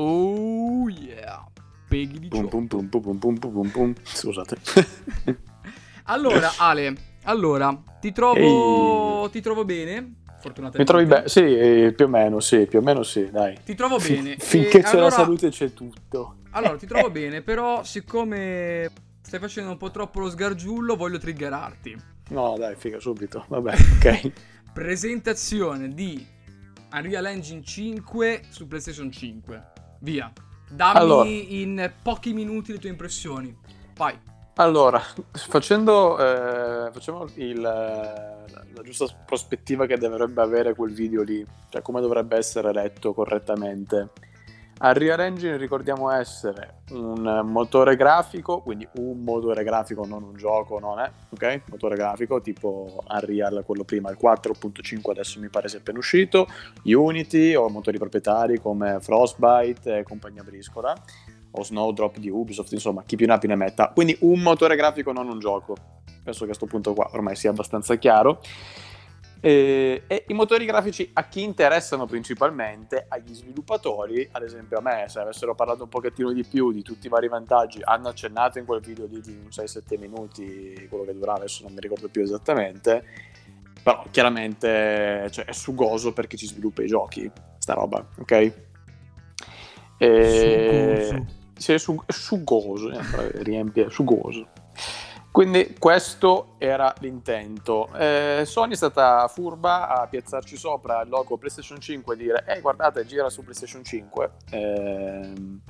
Oh yeah. Peggy di Pum, pum, pum. Scusate. Allora, Ale, allora, ti trovo, ti trovo bene, fortunatamente. Mi trovi bene? Sì, eh, più o meno, sì, più o meno sì, dai. Ti trovo Fin- bene. finché E c'è allora- la salute c'è tutto. Allora, ti trovo bene, però siccome stai facendo un po' troppo lo sgargiullo, voglio triggerarti. No, dai, figa, subito. Vabbè, ok. Presentazione di Unreal Engine 5 su PlayStation 5. Via. Dammi Allora. in pochi minuti le tue impressioni. Vai. Allora, facendo eh, facciamo il, la, la giusta prospettiva che dovrebbe avere quel video lì, cioè come dovrebbe essere letto correttamente. Unreal Engine ricordiamo essere un motore grafico, quindi un motore grafico, non un gioco, non è, ok? Motore grafico tipo Unreal, quello prima, il 4.5 adesso mi pare sia appena uscito, Unity o motori proprietari come Frostbite e compagnia briscola o Snowdrop di Ubisoft, insomma, chi più ne ha più ne metta. Quindi un motore grafico, non un gioco. Penso che a questo punto qua ormai sia abbastanza chiaro. E, e i motori grafici a chi interessano principalmente? Agli sviluppatori, ad esempio a me, se avessero parlato un pochettino di più di tutti i vari vantaggi, hanno accennato in quel video di un 6-7 minuti, quello che durava, adesso non mi ricordo più esattamente, però chiaramente cioè, è sugoso per chi ci sviluppa i giochi, sta roba, ok? E... Sugoso. Sì, è, su- sugoso, eh, riempie, sugoso. Quindi questo era l'intento. Eh, Sony è stata furba a piazzarci sopra il logo PlayStation 5 e dire ehi guardate gira su PlayStation 5 ehm,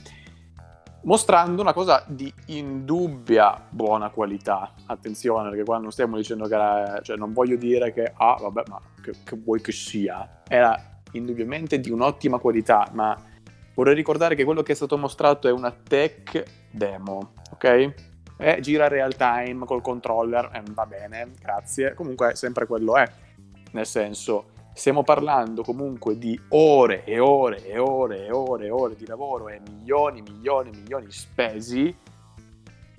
mostrando una cosa di indubbia buona qualità. Attenzione perché qua non stiamo dicendo che era, cioè non voglio dire che ah vabbè ma che, che vuoi che sia. Era indubbiamente di un'ottima qualità ma vorrei ricordare che quello che è stato mostrato è una tech demo, ok? E gira real time col controller, eh, va bene, grazie. Comunque sempre quello è, nel senso stiamo parlando comunque di ore e ore e ore e ore e ore di lavoro e milioni, milioni, milioni spesi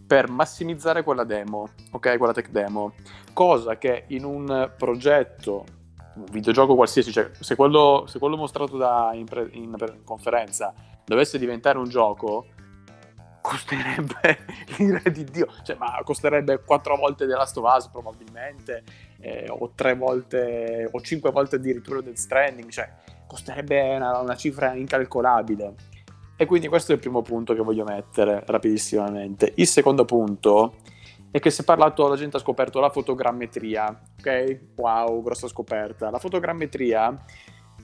per massimizzare quella demo, ok? Quella tech demo. Cosa che in un progetto, un videogioco qualsiasi, cioè se quello, se quello mostrato da, in, pre- in pre- conferenza dovesse diventare un gioco, costerebbe l'ira di Dio, cioè, ma costerebbe quattro volte The Last of Us probabilmente, eh, o tre volte, o cinque volte addirittura Death Stranding, cioè costerebbe una, una cifra incalcolabile. E quindi questo è il primo punto che voglio mettere rapidissimamente. Il secondo punto è che si è parlato, la gente ha scoperto la fotogrammetria, ok? Wow, grossa scoperta. La fotogrammetria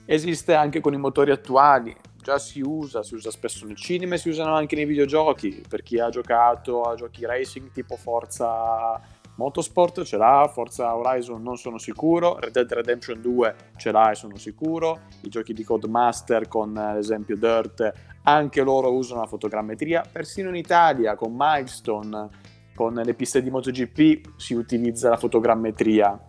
esiste anche con i motori attuali, già si usa, si usa spesso nel cinema e si usano anche nei videogiochi. Per chi ha giocato a giochi racing tipo Forza Motorsport ce l'ha, Forza Horizon non sono sicuro, Red Dead Redemption 2 ce l'ha e sono sicuro, i giochi di Codemaster con ad esempio Dirt, anche loro usano la fotogrammetria, persino in Italia con Milestone, con le piste di MotoGP si utilizza la fotogrammetria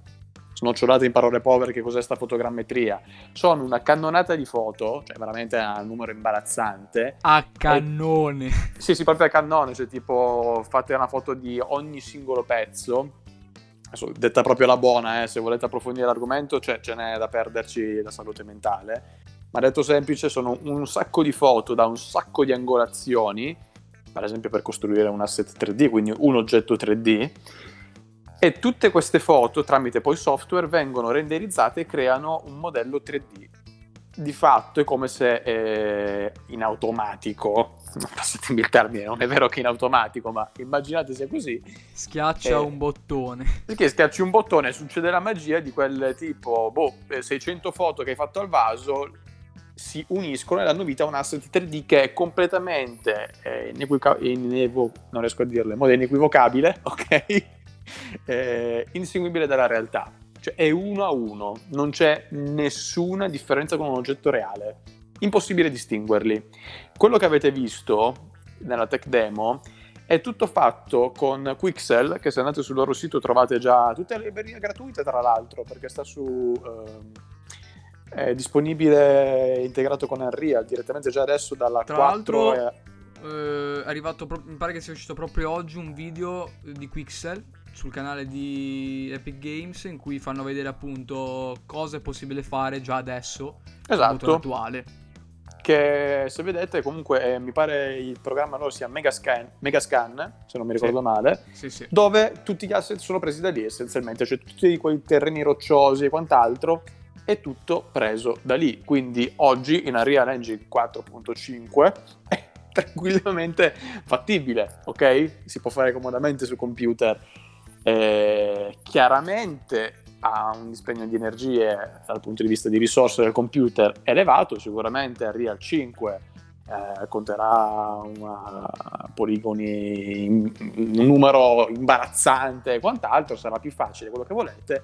snocciolate in parole povere che cos'è sta fotogrammetria. Sono una cannonata di foto cioè veramente un numero imbarazzante. A cannone. sì sì proprio a cannone cioè tipo fate una foto di ogni singolo pezzo. Adesso, detta proprio la buona eh, se volete approfondire l'argomento cioè, ce n'è da perderci la salute mentale. Ma detto semplice sono un sacco di foto da un sacco di angolazioni per esempio per costruire un asset 3D quindi un oggetto 3D e tutte queste foto tramite poi software vengono renderizzate e creano un modello 3D. Di fatto è come se eh, in automatico, non passatemi il termine, non è vero che in automatico, ma immaginate sia così, Schiaccia Eh. un bottone. perché schiacci un bottone e succede la magia di quel tipo, boh, eh, 600 foto che hai fatto al vaso si uniscono e danno vita a un asset 3D che è completamente eh, inevo- non riesco a dirlo, in modo inequivocabile, ok? Eh, inseguibile dalla realtà. Cioè è uno a uno, non c'è nessuna differenza con un oggetto reale. Impossibile distinguerli. Quello che avete visto nella tech demo è tutto fatto con Quixel, che se andate sul loro sito trovate già tutte le librerie gratuite, tra l'altro, perché sta su... ehm, è disponibile integrato con Unreal direttamente già adesso dalla Tra 4 l'altro- e- Eh, è arrivato, pro- mi pare che sia uscito proprio oggi un video di Quixel sul canale di Epic Games in cui fanno vedere appunto cosa è possibile fare già adesso sul esatto attuale. che se vedete comunque eh, mi pare il programma loro sia Megascan, Megascan se non mi ricordo Sì. male, Sì, sì. dove tutti gli asset sono presi da lì essenzialmente, cioè tutti quei terreni rocciosi e quant'altro è tutto preso da lì. Quindi oggi in Unreal Engine 4.5 è tranquillamente fattibile, ok? Si può fare comodamente su computer. Eh, chiaramente ha un dispendio di energie dal punto di vista di risorse del computer elevato, sicuramente Unreal 5 eh, conterà una, poligoni, un numero imbarazzante e quant'altro, sarà più facile quello che volete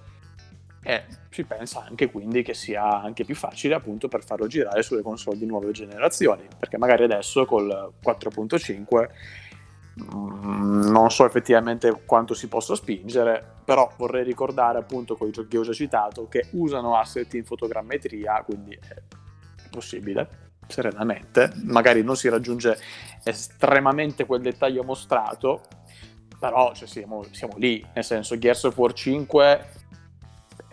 e si pensa anche quindi che sia anche più facile appunto per farlo girare sulle console di nuove generazioni, perché magari adesso col 4.5 mm, non so effettivamente quanto si possa spingere, però vorrei ricordare appunto con i giochi che ho già citato che usano asset in fotogrammetria, quindi è possibile serenamente, magari non si raggiunge estremamente quel dettaglio mostrato, però cioè, siamo, siamo lì, nel senso Gears of War 5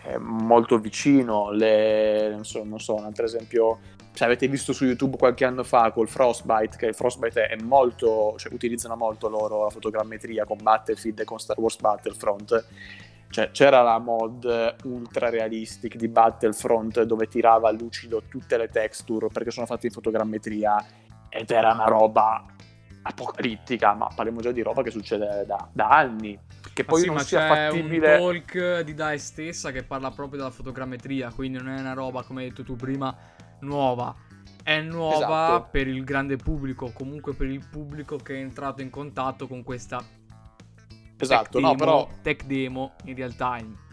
è molto vicino, le, non so, non so, un altro esempio, se avete visto su YouTube qualche anno fa col Frostbite, che Frostbite è molto, cioè utilizzano molto loro la fotogrammetria con Battlefield e con Star Wars Battlefront, cioè c'era la mod ultra realistic di Battlefront dove tirava a lucido tutte le texture perché sono fatte in fotogrammetria ed era una roba apocalittica, ma parliamo già di roba che succede da, da anni. Che poi sì, non sia c'è fattibile. un talk di DAE stessa che parla proprio della fotogrammetria, quindi non è una roba, come hai detto tu prima, nuova. È nuova Esatto. per il grande pubblico, comunque per il pubblico che è entrato in contatto con questa Esatto, tech, no, demo, però tech demo in real time.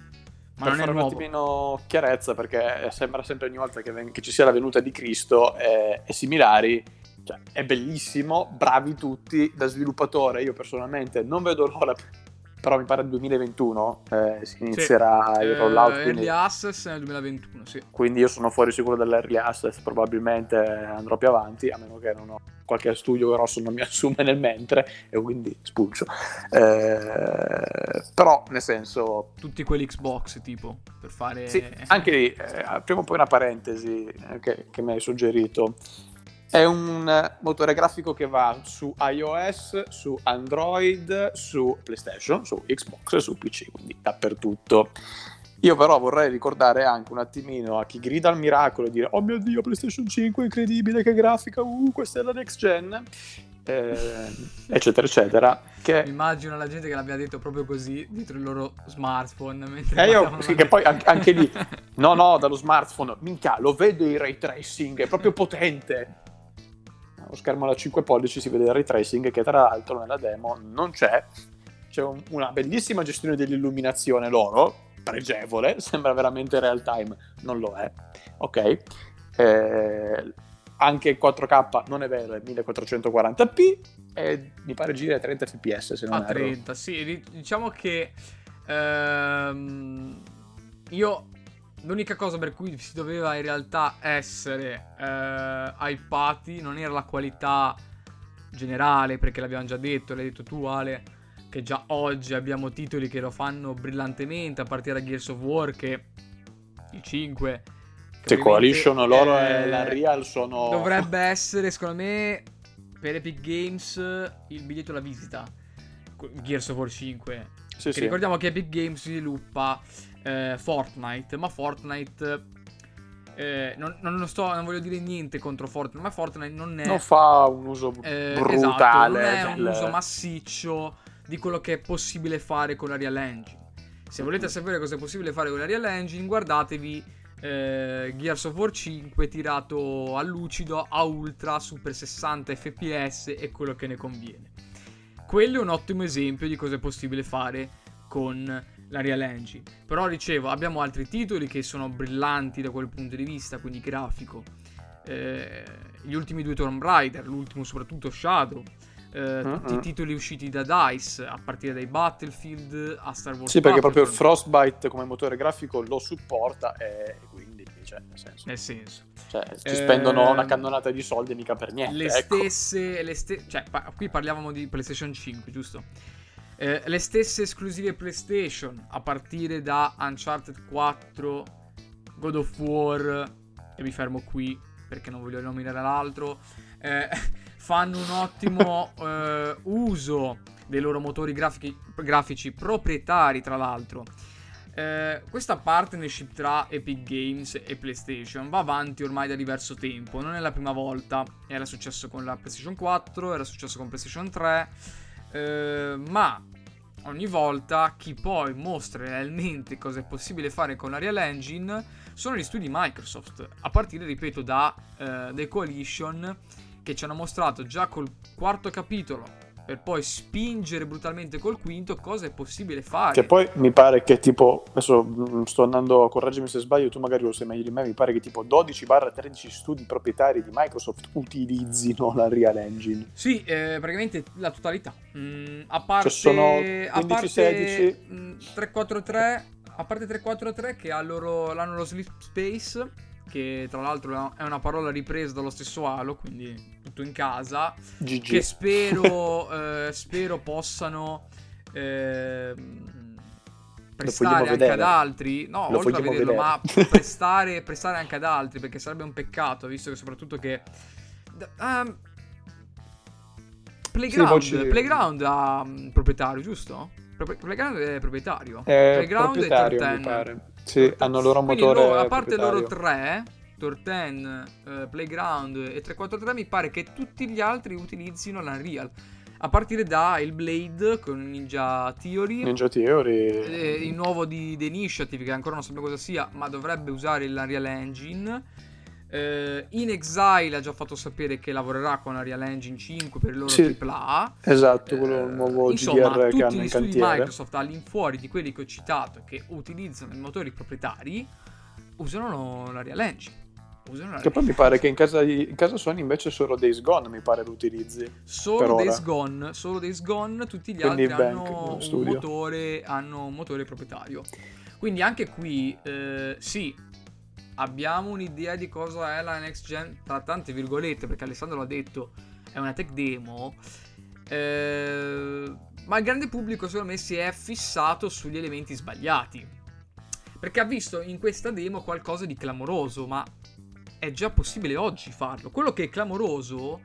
Ma per non è fare un attimino chiarezza, perché sembra sempre ogni volta che, ven- che ci sia la venuta di Cristo e, e similari, cioè, è bellissimo, bravi tutti, da sviluppatore io personalmente non vedo l'ora, però mi pare nel 2021 eh, si inizierà il Eh, rollout, Early quindi, Access nel 2021, sì. quindi io sono fuori sicuro dell'early access, probabilmente andrò più avanti, a meno che non ho qualche studio grosso non mi assume nel mentre e quindi spulcio. Eh, però, nel senso, Tutti quelli Xbox, tipo, per fare... Sì, anche lì, eh, apriamo poi una parentesi eh, che, che mi hai suggerito. È un motore grafico che va su iOS, su Android, su PlayStation, su Xbox e su PC, quindi dappertutto. Io però vorrei ricordare anche un attimino a chi grida al miracolo e dire oh mio dio PlayStation 5 incredibile che grafica, uh, questa è la next gen, eh, eccetera eccetera, che Immagino la gente che l'abbia detto proprio così dietro il loro smartphone. mentre Eh, io- sì, che poi anche- anche lì, No, no, dallo smartphone. Minchia, lo vedo il ray tracing, è proprio potente. Lo schermo da 5 pollici si vede il ray tracing che tra l'altro nella demo non c'è. C'è un- una bellissima gestione dell'illuminazione loro, pregevole, sembra veramente real time, non lo è. Ok. Eh, anche il 4K non è vero, è 1440p e mi pare gira a 30 fps se non A erro. 30, sì. ri- Diciamo che ehm, io l'unica cosa per cui si doveva in realtà essere eh, hypati non era la qualità generale, perché l'abbiamo già detto, l'hai detto tu Ale, che già oggi abbiamo titoli che lo fanno brillantemente, a partire da Gears of War che il 5 che Sì, ovviamente, Coalition, loro eh, e la Real sono... Dovrebbe essere, secondo me, per Epic Games il biglietto da visita. Gears of War 5. Sì, Che sì. ricordiamo che Epic Games sviluppa eh, Fortnite, ma Fortnite... eh, non, non sto, non voglio dire niente contro Fortnite, ma Fortnite non è... non fa un uso eh, brutale. esatto, non è un del- uso massiccio di quello che è possibile fare con la Real Engine. Se volete sapere cosa è possibile fare con la Real Engine, guardatevi eh, Gears of War 5 tirato a lucido, a ultra, super 60 fps e quello che ne conviene. Quello è un ottimo esempio di cosa è possibile fare con la Real Engine. Però dicevo, abbiamo altri titoli che sono brillanti da quel punto di vista, quindi grafico. Eh, gli ultimi due Tomb Raider, l'ultimo soprattutto Shadow. eh, tutti i titoli usciti da DICE a partire dai Battlefield a Star Wars Sì, perché proprio Frostbite come motore grafico lo supporta e quindi, cioè, nel senso, nel senso cioè, ci Eh, spendono una cannonata di soldi mica per niente. le ecco. stesse, le ste- cioè pa- qui parliamo di PlayStation 5, giusto? Eh, le stesse esclusive PlayStation a partire da Uncharted 4, God of War e mi fermo qui perché non voglio nominare l'altro, eh, fanno un ottimo eh, uso dei loro motori grafici, grafici proprietari, tra l'altro. Eh, questa partnership tra Epic Games e PlayStation va avanti ormai da diverso tempo, non è la prima volta, era successo con la PlayStation 4, era successo con PlayStation 3, eh, ma ogni volta chi poi mostra realmente cosa è possibile fare con Unreal Engine sono gli studi Microsoft, a partire, ripeto, da eh, The Coalition che ci hanno mostrato già col quarto capitolo per poi spingere brutalmente col quinto cosa è possibile fare. Che poi mi pare che tipo, adesso mm, sto andando, correggimi se sbaglio, tu magari lo sai meglio di me, mi pare che tipo 12-13 studi proprietari di Microsoft utilizzino la Real Engine. Sì, eh, praticamente la totalità. Mm, a parte, cioè sono 15, a parte 16. mm, 343, a parte 343 che ha loro, hanno lo Sleep Space che tra l'altro è una parola ripresa dallo stesso Halo, quindi tutto in casa, GG. che spero, eh, spero possano eh, prestare anche vedere. ad altri, no, Lo oltre a vederlo, vedere. ma prestare, prestare anche ad altri, perché sarebbe un peccato, visto che soprattutto che... ehm, Playground, voci- Playground ha mm, proprietario, giusto? Playground è proprietario. È Playground proprietario, Turten. pare. Sì, hanno il loro motore loro, a parte loro tre, Torten, eh, Playground e 343, mi pare che tutti gli altri utilizzino l'Unreal. A partire da il Blade con Ninja Theory. Ninja Theory. eh, il nuovo di The Initiative, che ancora non sappiamo cosa sia, ma dovrebbe usare l'Unreal Engine. Eh, In Exile ha già fatto sapere che lavorerà con Unreal Engine 5 per il loro Sì. AAA. Esatto, quello Eh, nuovo insomma, GDR che tutti hanno gli in studi cantiere. Microsoft all'infuori di quelli che ho citato che utilizzano i motori proprietari usano la Real Engine. Usano la Che poi mi pare che in casa, in casa Sony invece solo Days Gone mi pare lo utilizzi. per solo. Days Gone, solo Days Gone, tutti gli Quindi altri hanno un, motore, hanno un motore proprietario. Quindi anche qui, eh, sì, abbiamo un'idea di cosa è la next gen, tra tante virgolette, perché Alessandro l'ha detto, è una tech demo. eh, ma il grande pubblico, secondo me, si è fissato sugli elementi sbagliati. Perché ha visto in questa demo qualcosa di clamoroso, ma è già possibile oggi farlo. Quello che è clamoroso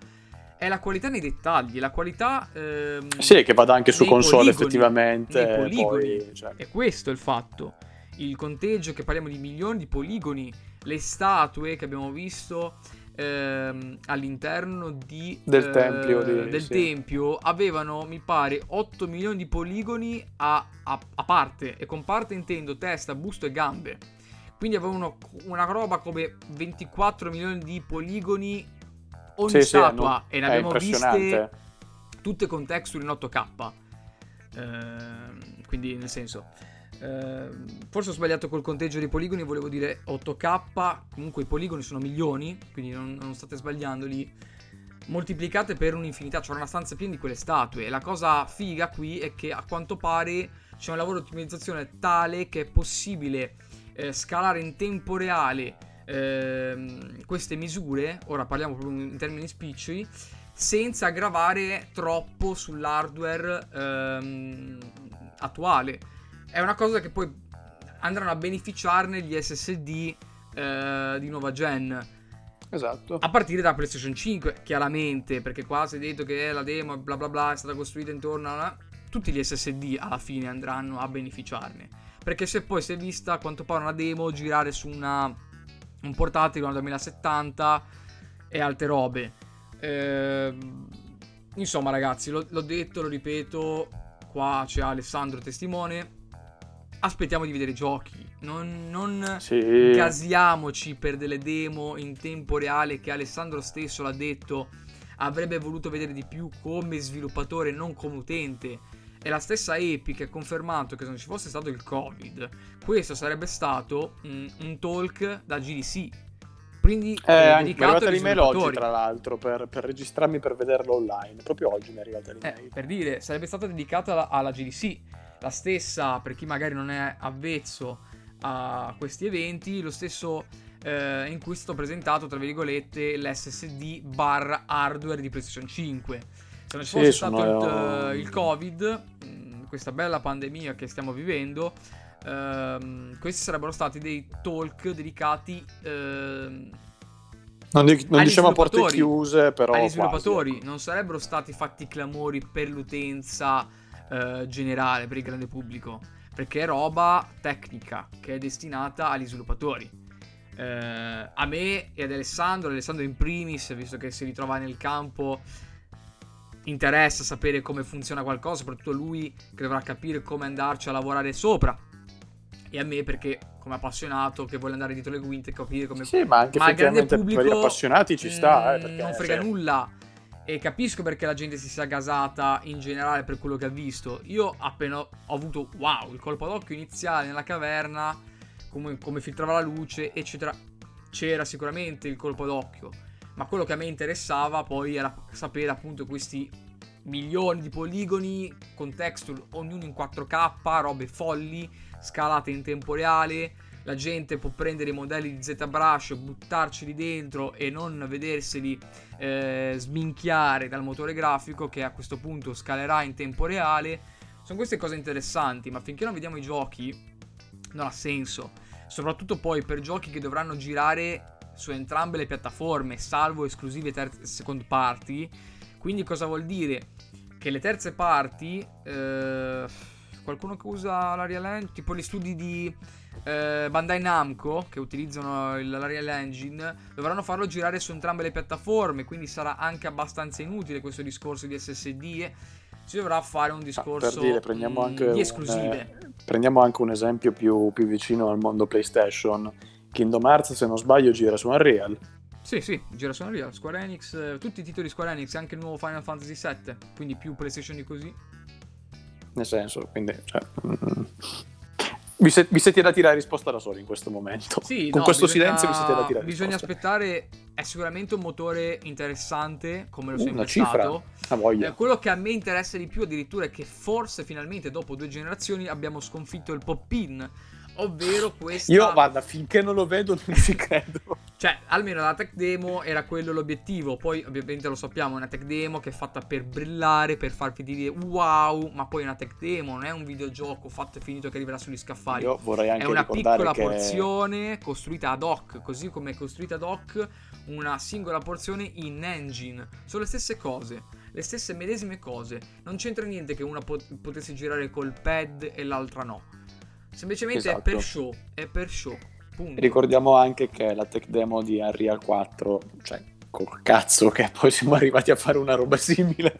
è la qualità nei dettagli, la qualità... ehm, Sì, che vada anche su console poligoni, effettivamente. poligoni. Poi, cioè, E questo è il fatto. Il conteggio, che parliamo di milioni di poligoni, le statue che abbiamo visto ehm, all'interno di, Del eh, tempio di- del sì. tempio avevano, mi pare, 8 milioni di poligoni a, a- a parte. E con parte intendo testa, busto e gambe. Quindi avevano una roba come 24 milioni di poligoni ogni sì, sì, statua. hanno- e ne abbiamo viste tutte con texture in 8K. Ehm, quindi, nel senso, ehm, forse ho sbagliato col conteggio dei poligoni, volevo dire 8K. Comunque i poligoni sono milioni, quindi non, non state sbagliandoli. Moltiplicate per un'infinità, c'è una stanza piena di quelle statue. E la cosa figa qui è che a quanto pare c'è un lavoro di ottimizzazione tale che è possibile eh, scalare in tempo reale ehm, queste misure. Ora parliamo proprio in termini spiccioli senza aggravare troppo sull'hardware ehm, attuale. È una cosa che poi andranno a beneficiarne gli SSD eh, di nuova gen. Esatto. A partire da PlayStation 5, chiaramente, perché qua si è detto che la demo bla bla bla è stata costruita intorno a... Tutti gli SSD alla fine andranno a beneficiarne. Perché se poi si è vista a quanto pare una demo girare su una, un portatile, una 2070 e altre robe. Ehm, insomma, ragazzi, l'ho, l'ho detto, lo ripeto. Qua c'è Alessandro testimone. Aspettiamo di vedere i giochi. Non, non Sì. casiamoci per delle demo in tempo reale che Alessandro stesso l'ha detto. Avrebbe voluto vedere di più come sviluppatore, non come utente. E la stessa Epic ha confermato che se non ci fosse stato il Covid, questo sarebbe stato mm, un talk da GDC. Quindi Eh, eh, è dedicato agli l'email oggi, tra l'altro, per, per registrarmi per vederlo online. Proprio oggi mi è arrivata Eh, l'email. per dire, sarebbe stata dedicata alla, alla GDC. La stessa, per chi magari non è avvezzo a questi eventi, lo stesso eh, in cui è stato presentato, tra virgolette, l'SSD bar hardware di PlayStation 5. Se non ci Sì, fosse sono- stato il, il Covid, mh, questa bella pandemia che stiamo vivendo, ehm, questi sarebbero stati dei talk dedicati ehm, non, di- non diciamo a porte chiuse, però. Agli sviluppatori quasi. Ecco. non sarebbero stati fatti clamori per l'utenza eh, generale, per il grande pubblico, perché è roba tecnica che è destinata agli sviluppatori. Eh, a me e ad Alessandro, Alessandro in primis, visto che si ritrova nel campo, interessa sapere come funziona qualcosa, soprattutto lui che dovrà capire come andarci a lavorare sopra. E a me perché come appassionato che vuole andare dietro le quinte e capire come Sì, ma anche ma effettivamente per gli pubblico appassionati ci sta, eh, mm, perché, non frega cioè, nulla. E capisco perché la gente si sia gasata in generale per quello che ha visto. Io appena ho avuto wow, il colpo d'occhio iniziale nella caverna, come, come filtrava la luce, eccetera. C'era sicuramente il colpo d'occhio. Ma quello che a me interessava poi era sapere appunto questi milioni di poligoni con texture, ognuno in 4K, robe folli, scalate in tempo reale. La gente può prendere i modelli di ZBrush, buttarceli dentro e non vederseli eh, sminchiare dal motore grafico che a questo punto scalerà in tempo reale. Sono queste cose interessanti, ma finché non vediamo i giochi non ha senso. Soprattutto poi per giochi che dovranno girare su entrambe le piattaforme, salvo esclusive terze second party. Quindi cosa vuol dire? Che le terze parti, eh, qualcuno che usa l'Arial Engine, tipo gli studi di eh, Bandai Namco, che utilizzano il- l'Arial Engine, dovranno farlo girare su entrambe le piattaforme, quindi sarà anche abbastanza inutile questo discorso di SSD. Si dovrà fare un ah, discorso per dire, anche di un, esclusive. eh, prendiamo anche un esempio più, più vicino al mondo PlayStation. Kingdom Hearts, se non sbaglio, gira su Unreal. Sì, sì, gira su Unreal, Square Enix, eh, tutti i titoli Square Enix, anche il nuovo Final Fantasy VII, quindi più PlayStation di così. Nel senso, quindi, cioè, mm, vi, se- vi siete dati la risposta da soli in questo momento. Sì, Con no, questo bisogna- silenzio vi siete dati la Bisogna risposta. aspettare, è sicuramente un motore interessante, come lo Uh, sempre una cifra, stato. a voglia. Eh, quello che a me interessa di più addirittura è che forse finalmente dopo due generazioni abbiamo sconfitto il pop-in, ovvero questa... Io, guarda, finché non lo vedo non ci credo. Cioè, almeno la tech demo era quello l'obiettivo. Poi, ovviamente, lo sappiamo: è una tech demo che è fatta per brillare, per farvi dire wow. Ma poi è una tech demo, non è un videogioco fatto e finito che arriverà sugli scaffali. Io vorrei anche È una piccola che... porzione costruita ad hoc, così come è costruita ad hoc una singola porzione in engine. Sono le stesse cose, le stesse medesime cose. Non c'entra niente che una pot- potesse girare col pad e l'altra no. Semplicemente è per Esatto. show, è per show. Punto. Ricordiamo anche che la tech demo di Unreal 4, cioè, col cazzo che poi siamo arrivati a fare una roba simile.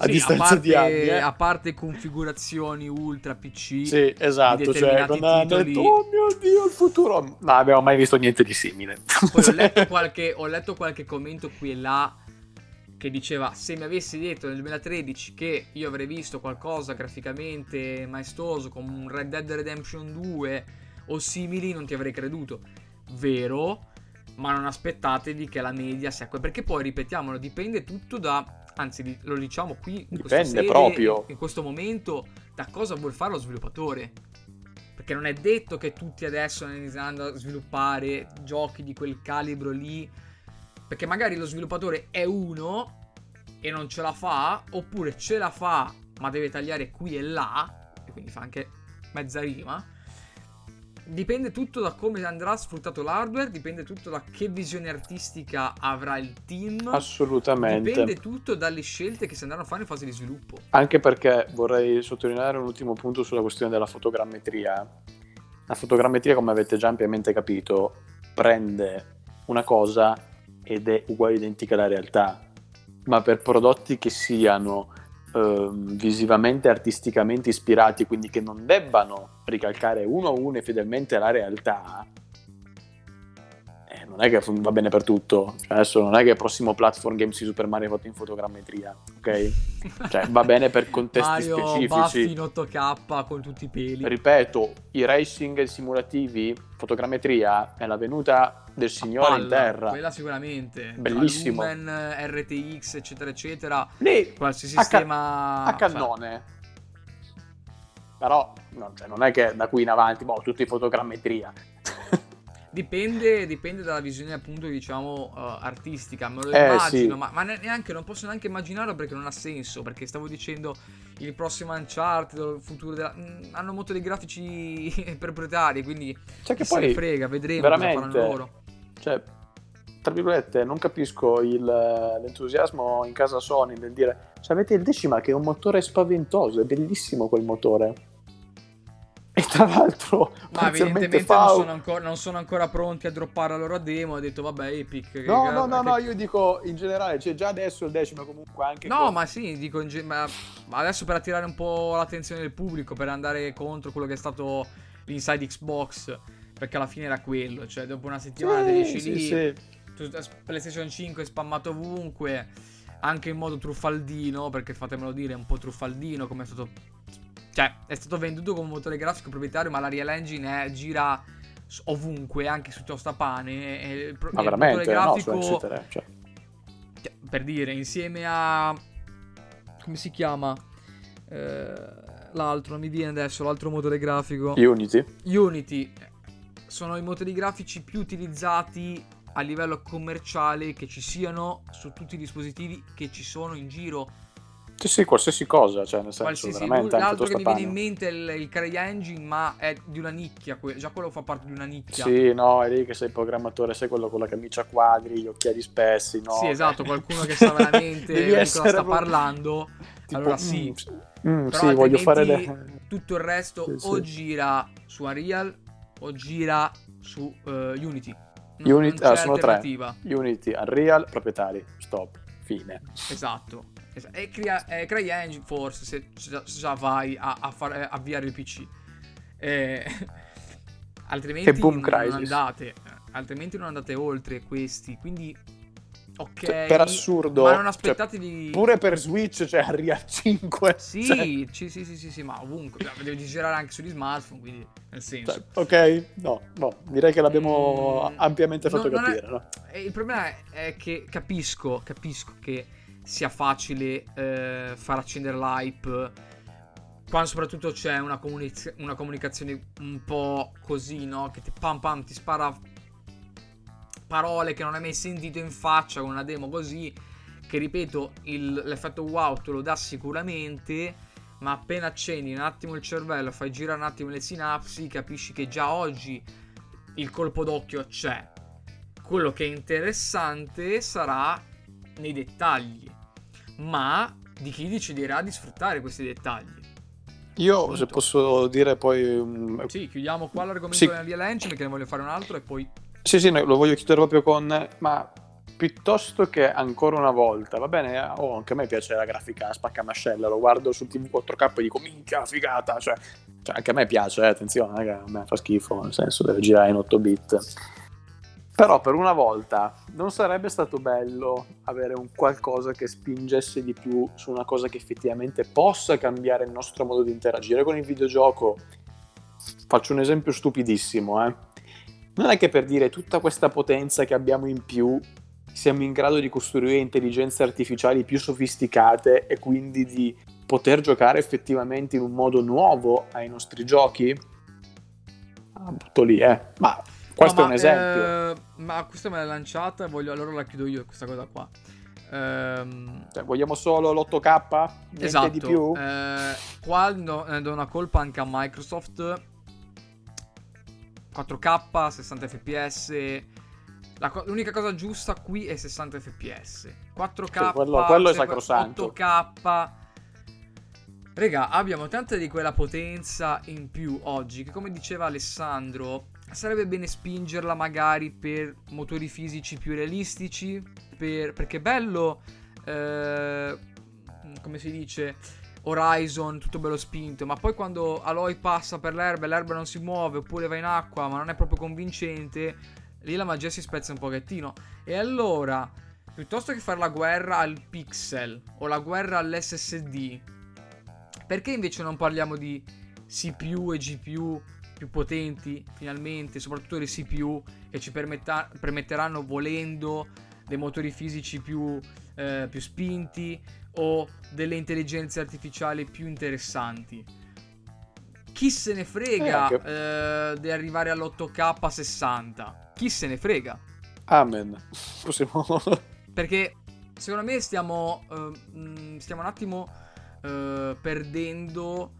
A Sì, distanza parte, di anni. eh. a parte configurazioni ultra PC, Sì, esatto, cioè quando titoli- detto, oh mio Dio, il futuro... Non abbiamo mai visto niente di simile. Poi ho letto, qualche, ho letto qualche commento qui e là che diceva se mi avessi detto nel 2013 che io avrei visto qualcosa graficamente maestoso come un Red Dead Redemption 2 o simili non ti avrei creduto. Vero, ma non aspettatevi che la media sia quella. Perché poi, ripetiamolo, dipende tutto da... Anzi, lo diciamo qui in Dipende serie, proprio. in questo momento, da cosa vuol fare lo sviluppatore. Perché non è detto che tutti adesso stanno iniziando a sviluppare giochi di quel calibro lì. Perché magari lo sviluppatore è uno e non ce la fa, oppure ce la fa ma deve tagliare qui e là, e quindi fa anche mezza rima. Dipende tutto da come andrà sfruttato l'hardware, dipende tutto da che visione artistica avrà il team. Assolutamente. Dipende tutto dalle scelte che si andranno a fare in fase di sviluppo. Anche perché vorrei sottolineare un ultimo punto sulla questione della fotogrammetria. La fotogrammetria, come avete già ampiamente capito, prende una cosa ed è uguale identica alla realtà. Ma per prodotti che siano ehm, visivamente artisticamente ispirati, quindi che non debbano ricalcare uno a uno e fedelmente la realtà, eh, non è che va bene per tutto. Cioè, adesso non è che il prossimo platform game di Super Mario è fatto in fotogrammetria, ok? Cioè, va bene per contesti Mario specifici. in 8K con tutti i peli. Ripeto, i racing simulativi, fotogrammetria è la venuta del Signore in Palla, terra. Quella sicuramente. Bellissimo. Lumen, RTX, eccetera, eccetera. Lì Qualsiasi a, ca- sistema. a cannone. Però no, cioè, non è che da qui in avanti, boh, tutti fotogrammetria. Dipende, dipende dalla visione, appunto, diciamo, uh, artistica. Me lo Eh, immagino, sì. ma, ma ne- neanche, non posso neanche immaginarlo perché non ha senso. Perché stavo dicendo il prossimo Uncharted, il futuro della. mm, hanno motori grafici proprietari, quindi Cioè che poi frega, vedremo veramente loro. Cioè, tra virgolette, non capisco il, l'entusiasmo in casa Sony nel dire se avete il decima che è un motore spaventoso, è bellissimo quel motore. E tra l'altro, ma evidentemente fa... non, sono ancora, non, sono ancora, pronti a droppare la loro demo. Ha detto, vabbè, Epic. No, che, no, no, che... no, io dico in generale, cioè già adesso il decimo comunque anche. No, con... ma sì, dico ge- ma adesso per attirare un po' l'attenzione del pubblico, per andare contro quello che è stato l'inside Xbox. Perché alla fine era quello, cioè dopo una settimana sì, esci sì, lì. Sì. PlayStation 5 spammato ovunque, anche in modo truffaldino, perché fatemelo dire, è un po' truffaldino come è stato... Cioè, è stato venduto come motore grafico proprietario, ma la Real Engine è, gira ovunque, anche su tostapane. E il, ma veramente? Il grafico, no, cioè. cioè. Per dire, insieme a... come si chiama? Eh, l'altro, non mi viene adesso, l'altro motore grafico. Unity. Unity. Sono i motori grafici più utilizzati a livello commerciale che ci siano su tutti i dispositivi che ci sono in giro. Sì, sì, qualsiasi cosa, cioè nel senso qualsiasi, veramente L'altro che mi viene in mente è il, il CryEngine, ma è di una nicchia, già quello fa parte di una nicchia. Sì, no, è lì che sei programmatore, sei quello con la camicia a quadri, gli occhiali spessi, no? Sì, esatto, qualcuno che sa veramente di cosa sta proprio... parlando. Tipo, allora sì. Mm, mm, sì, voglio fare le... tutto il resto sì, o sì. gira su Unreal o gira su uh, Unity. Unity, ah, sono tre. Unity, Unreal, proprietari, stop, fine. Esatto. E crea, eh, CryEngine forse se, se, già vai a, a far, eh, avviare il PC. Eh, altrimenti non andate. Altrimenti non andate oltre questi. Quindi Ok. Cioè, per assurdo. Ma non aspettatevi. Cioè, pure per Switch, cioè Unreal 5. Sì, cioè... sì, sì, sì, sì, sì, ma ovunque. Cioè, devi girare anche sugli smartphone, quindi nel senso. Cioè, ok, no, no, direi che l'abbiamo mm, ampiamente fatto no, capire. È... No? Eh, il problema è che capisco, capisco che sia facile eh, far accendere l'hype quando soprattutto c'è una, comuniz- una comunicazione un po' così, no? Che ti pam pam ti spara parole che non hai mai sentito in faccia con una demo così, che ripeto, il, l'effetto wow te lo dà sicuramente, ma appena accendi un attimo il cervello, fai girare un attimo le sinapsi, capisci che già oggi il colpo d'occhio c'è. Quello che è interessante sarà nei dettagli, ma di chi deciderà di sfruttare questi dettagli. Io, Punto. se posso dire poi... Um, sì, chiudiamo qua l'argomento sì. della Real Engine, perché ne voglio fare un altro e poi sì, sì, lo voglio chiudere proprio con... Ma piuttosto che ancora una volta, va bene, oh, anche a me piace la grafica spaccamascella, lo guardo sul TV 4K e dico minchia figata, cioè, cioè anche a me piace, eh, attenzione, a me fa schifo, nel senso deve girare in 8 bit. Però per una volta non sarebbe stato bello avere un qualcosa che spingesse di più su una cosa che effettivamente possa cambiare il nostro modo di interagire con il videogioco. Faccio un esempio stupidissimo, eh non è che per dire tutta questa potenza che abbiamo in più siamo in grado di costruire intelligenze artificiali più sofisticate e quindi di poter giocare effettivamente in un modo nuovo ai nostri giochi? Ah, butto lì, eh. Ma questo no, ma, è un esempio. Eh, ma questa me l'hai lanciata e voglio, allora la chiudo io questa cosa qua. Ehm... Cioè, vogliamo solo l'8K? Niente esatto. di più? Eh, qua do, eh, do una colpa anche a Microsoft 4K, 60 fps. La, l'unica cosa giusta qui è 60 fps. 4K, sì, quello, quello è sacrosanto. 8K. Raga, abbiamo tanta di quella potenza in più oggi che come diceva Alessandro, sarebbe bene spingerla magari per motori fisici più realistici, per, perché è bello, eh, come si dice, Horizon tutto bello spinto, ma poi quando Aloy passa per l'erba e l'erba non si muove oppure va in acqua ma non è proprio convincente, lì la magia si spezza un pochettino. E allora, piuttosto che fare la guerra al pixel o la guerra all'SSD, perché invece non parliamo di CPU e GPU più potenti finalmente, soprattutto le CPU che ci permetta- permetteranno volendo dei motori fisici più, eh, più spinti o delle intelligenze artificiali più interessanti. Chi se ne frega eh, eh, di arrivare all'8K 60? Chi se ne frega? Amen. Possiamo... Perché secondo me stiamo, uh, stiamo un attimo uh, perdendo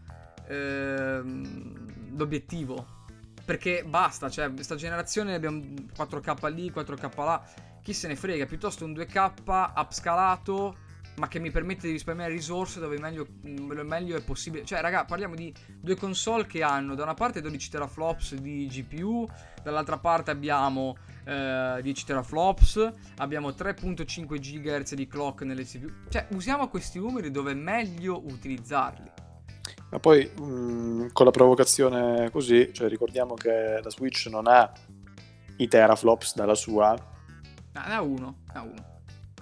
uh, l'obiettivo. Perché basta, cioè, questa generazione abbiamo 4K lì, 4K là chi se ne frega, piuttosto un 2K upscalato, ma che mi permette di risparmiare risorse dove meglio, meglio è possibile. Cioè, raga, parliamo di due console che hanno da una parte 12 teraflops di GPU, dall'altra parte abbiamo eh, 10 teraflops, abbiamo 3.5 GHz di clock nelle CPU. Cioè, usiamo questi numeri dove è meglio utilizzarli. Ma poi mh, con la provocazione così, cioè ricordiamo che la Switch non ha i teraflops dalla sua. Ah, ne ha uno, ne ha uno.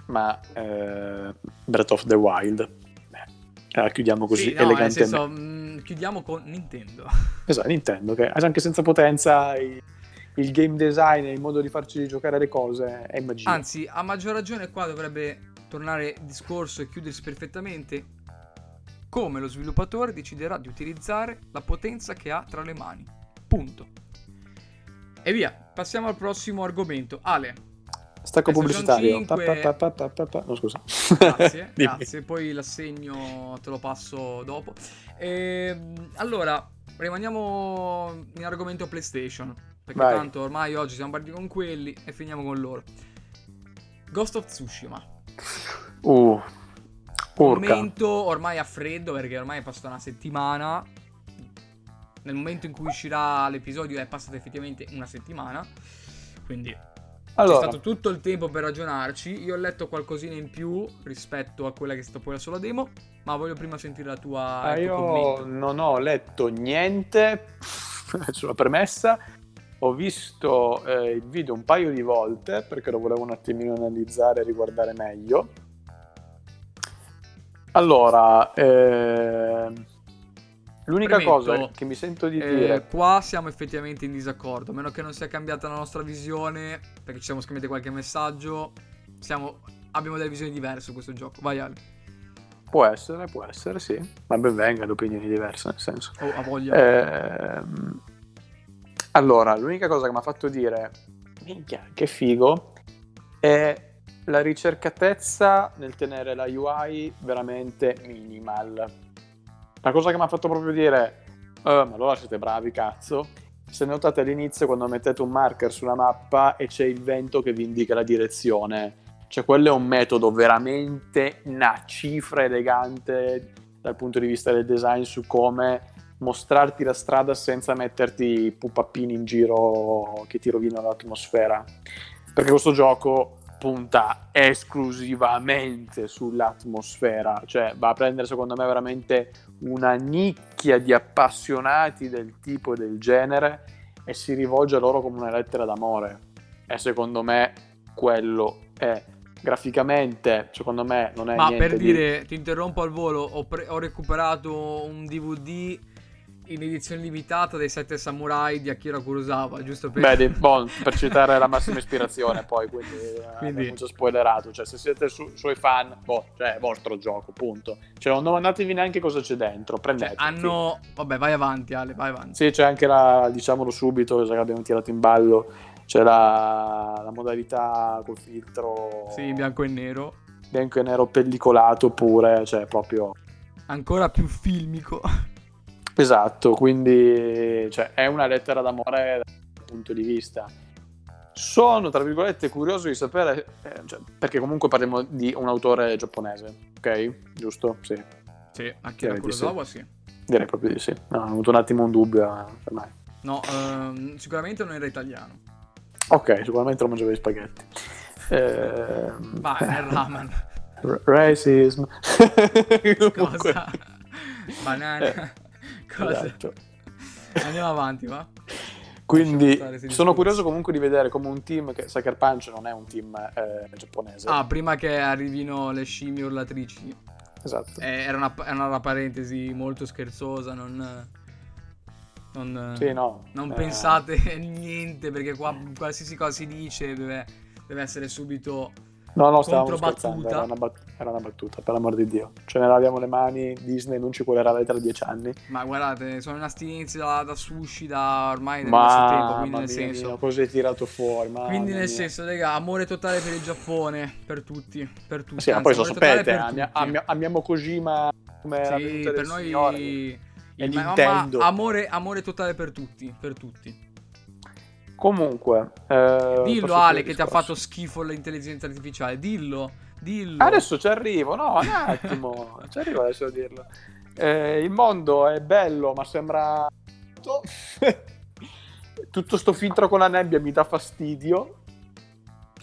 Ma eh, Breath of the Wild. Beh, eh, chiudiamo così sì, no, elegantemente. Senso, mh, chiudiamo con Nintendo. Esatto, Nintendo, che anche senza potenza il, il game design e il modo di farci giocare le cose è magia. Anzi, a maggior ragione qua dovrebbe tornare il discorso e chiudersi perfettamente come lo sviluppatore deciderà di utilizzare la potenza che ha tra le mani. Punto. E via, passiamo al prossimo argomento. Ale. Stacco pubblicitario. 5... Pa, pa, pa, no, scusa. Grazie, grazie. Poi l'assegno te lo passo dopo. E, allora, rimaniamo in argomento PlayStation. Perché Vai. tanto ormai oggi siamo partiti con quelli e finiamo con loro. Ghost of Tsushima. Uh, urca. momento ormai a freddo perché ormai è passata una settimana. Nel momento in cui uscirà l'episodio è passata effettivamente una settimana. Quindi Allora, c'è stato tutto il tempo per ragionarci. Io ho letto qualcosina in più rispetto a quella che è stata poi la sola demo. Ma voglio prima sentire la tua, ah, io commento. non ho letto niente sulla premessa. Ho visto eh, il video un paio di volte perché lo volevo un attimino analizzare e riguardare meglio. Allora, ehm, l'unica Premetto, cosa che mi sento di Eh, dire qua siamo effettivamente in disaccordo. A meno che non sia cambiata la nostra visione, perché ci siamo scambiati qualche messaggio. Siamo, abbiamo delle visioni diverse su questo gioco. Vai Ale. può essere, può essere, sì, ma ben venga le opinioni diverse, nel senso. Oh, a voglia. Ehm, allora, l'unica cosa che mi ha fatto dire, minchia, che figo, è la ricercatezza nel tenere la UI veramente minimal. La cosa che mi ha fatto proprio dire, "Eh, ma allora siete bravi, cazzo. Se notate all'inizio quando mettete un marker sulla mappa e c'è il vento che vi indica la direzione, cioè quello è un metodo veramente una cifra elegante dal punto di vista del design su come mostrarti la strada senza metterti pupappini in giro che ti rovinano l'atmosfera. Perché questo gioco punta esclusivamente sull'atmosfera, cioè va a prendere secondo me veramente una nicchia di appassionati del tipo e del genere e si rivolge a loro come una lettera d'amore. E secondo me quello è graficamente, secondo me non è Ma per di- dire, ti interrompo al volo, ho, pre- ho recuperato un DVD in edizione limitata dei Sette Samurai di Akira Kurosawa, giusto per... Beh, boh, per citare la massima ispirazione, poi quindi, eh, Quindi- abbiamo già spoilerato. Cioè, se siete su- suoi fan, boh, cioè, è vostro gioco, punto. Cioè, non domandatevi neanche cosa c'è dentro, Cioè, prendete. hanno... Vabbè, vai avanti Ale, vai avanti. Sì, c'è anche la, diciamolo subito, già che abbiamo tirato in ballo, c'è la, la modalità col filtro Sì, bianco e nero. bianco e nero pellicolato pure, cioè proprio Ancora più filmico. Esatto, quindi cioè, è una lettera d'amore dal punto di vista. Sono, tra virgolette, curioso di sapere, eh, cioè, perché comunque parliamo di un autore giapponese, ok? Giusto? Sì, Sì, Akira Direi di sì. Kurosawa sì. direi proprio di sì. No, ho avuto un attimo un dubbio eh, per me. No, ehm, sicuramente non era italiano. Ok, sicuramente lo mangiavo gli spaghetti. Eh, Vai, nel ramen. r- racism. Cosa? Banana. Eh, Cosa? esatto. Andiamo avanti, va? Quindi sono curioso comunque di vedere come un team che Sucker Punch non è un team eh, giapponese. Ah, prima che arrivino le scimmie urlatrici. esatto. Eh, era, una, era una parentesi molto scherzosa, non... Non, Sì, no. non eh, pensate niente, perché qua qualsiasi cosa si dice deve, deve essere subito... No, no, stavamo scherzando, era una, bat- era una battuta, per l'amor di Dio. Ce ne laviamo le mani, Disney non ci cuolerà tra dieci anni. Ma guardate, sono in astinenza da, da sushi da ormai da tempo, quindi mamma nel senso... mia, cosa hai tirato fuori? mamma Quindi nel mia. senso, raga, amore totale per il Giappone, per tutti, per tutti. Sì, ma poi lo totale sapete, per ami- tutti. ami- amiamo Kojima come la Sì, venuta per noi Signore. il- ma- Nintendo. ma amore, amore totale per tutti, per tutti. Comunque, eh, dillo Ale che ti ha fatto schifo l'intelligenza artificiale. Dillo, dillo. Adesso ci arrivo, no, un attimo, ci arrivo adesso a dirlo. Eh, il mondo è bello, ma sembra... Tutto sto filtro con la nebbia mi dà fastidio.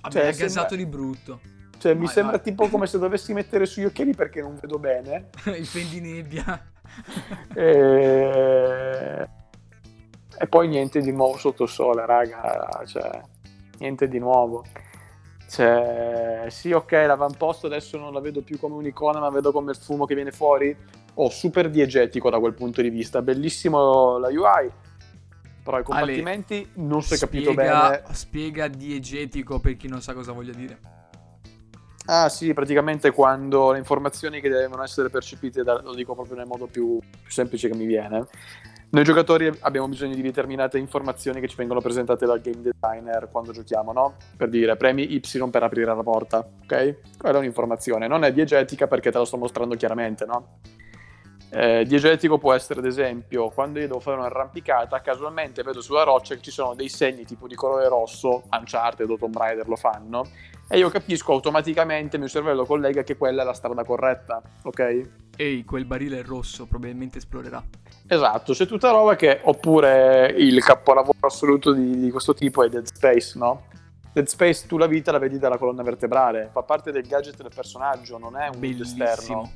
Vabbè, cioè, è sembra- gasato di brutto. Cioè, mi Vai, sembra vai. tipo come se dovessi mettere sugli occhiali perché non vedo bene. Il nebbia. E... e poi niente di nuovo sotto il sole, raga. Cioè, niente di nuovo. Cioè, sì, ok, l'avamposto adesso non la vedo più come un'icona, ma vedo come il fumo che viene fuori. Oh, super diegetico da quel punto di vista. Bellissimo la UI. Però i combattimenti non si è capito bene. Spiega diegetico per chi non sa cosa voglia dire. Ah sì, praticamente quando le informazioni che devono essere percepite, da- lo dico proprio nel modo più, più semplice che mi viene, noi giocatori abbiamo bisogno di determinate informazioni che ci vengono presentate dal game designer quando giochiamo, no? Per dire, premi Y per aprire la porta, ok? Quella è un'informazione, non è diegetica perché te la sto mostrando chiaramente, no? Eh, diegetico può essere, ad esempio, quando io devo fare un'arrampicata, casualmente vedo sulla roccia che ci sono dei segni tipo di colore rosso, Uncharted o Tomb Raider lo fanno, e io capisco automaticamente, il mio cervello collega che quella è la strada corretta, ok? Ehi, quel barile rosso, probabilmente esplorerà. Esatto, c'è tutta roba che, oppure il capolavoro assoluto di, di questo tipo è Dead Space, no? Dead Space tu la vita la vedi dalla colonna vertebrale, fa parte del gadget del personaggio, non è un mondo esterno.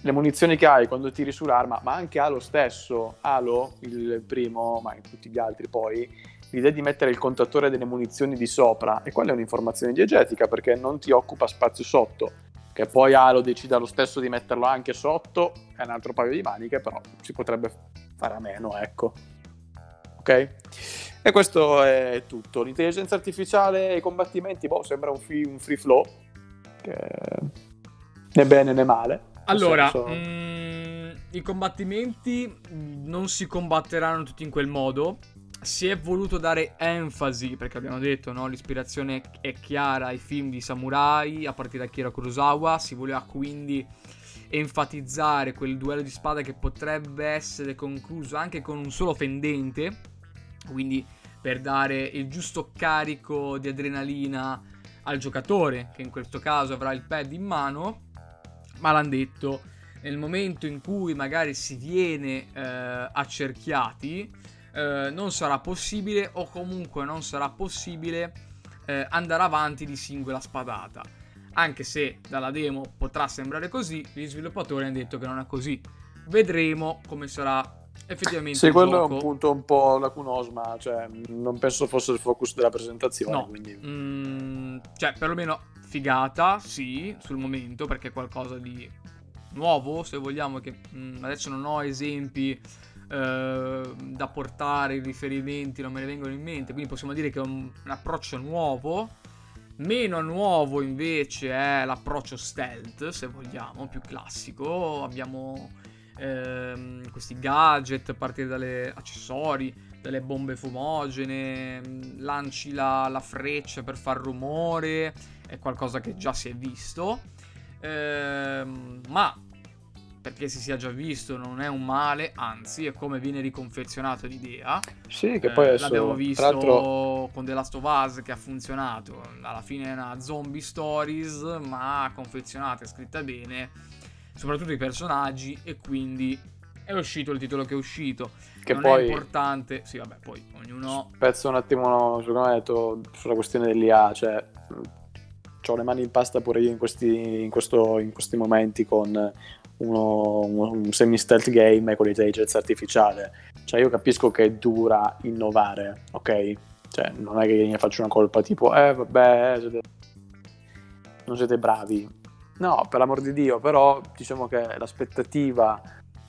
Le munizioni che hai quando tiri sull'arma, ma anche Halo stesso, Halo, il primo, ma in tutti gli altri poi, l'idea di mettere il contatore delle munizioni di sopra, e quella è un'informazione diegetica perché non ti occupa spazio sotto. Che poi Halo decida lo stesso di metterlo anche sotto, è un altro paio di maniche, però si potrebbe fare a meno, ecco. Ok? E questo è tutto. L'intelligenza artificiale e i combattimenti, boh, sembra un free, un free flow, né bene né male. Allora, senso- mm, i combattimenti non si combatteranno tutti in quel modo. Si è voluto dare enfasi, perché abbiamo detto, no? L'ispirazione è chiara ai film di samurai, a partire da Kira Kurosawa. Si voleva quindi enfatizzare quel duello di spada che potrebbe essere concluso anche con un solo fendente. Quindi per dare il giusto carico di adrenalina al giocatore, che in questo caso avrà il pad in mano. Ma l'hanno detto, nel momento in cui magari si viene eh, accerchiati, eh, non sarà possibile o comunque non sarà possibile eh, andare avanti di singola spadata. Anche se dalla demo potrà sembrare così, gli sviluppatori hanno detto che non è così. Vedremo come sarà effettivamente Sì, quello è gioco. un punto un po' lacunoso, ma cioè, non penso fosse il focus della presentazione. No, Quindi... Mm, cioè perlomeno figata, sì, sul momento, perché è qualcosa di nuovo, se vogliamo, che mm, adesso non ho esempi eh, da portare, riferimenti, non me ne vengono in mente, quindi possiamo dire che è un, un approccio nuovo. Meno nuovo invece è l'approccio stealth, se vogliamo, più classico. Abbiamo ehm, questi gadget a partire dalle accessori, dalle bombe fumogene, lanci la, la freccia per far rumore, è qualcosa che già si è visto. Ehm, ma perché si sia già visto non è un male, anzi è come viene riconfezionato l'idea. Sì, che Eh, poi adesso, l'abbiamo tra visto l'altro, con The Last of Us che ha funzionato. Alla fine è una zombie stories, ma confezionata e scritta bene, soprattutto i personaggi, e quindi è uscito il titolo che è uscito. che non è poi importante, sì, vabbè, poi ognuno. pezzo un attimo, secondo me, sulla questione dell'IA, cioè, ho le mani in pasta pure io in questi, in questo- in questi momenti con uno, un semi-stealth game con l'intelligenza artificiale. Cioè, io capisco che è dura innovare, ok? Cioè, non è che ne faccio una colpa tipo, eh, vabbè, siete- non siete bravi. No, per l'amor di Dio, però diciamo che l'aspettativa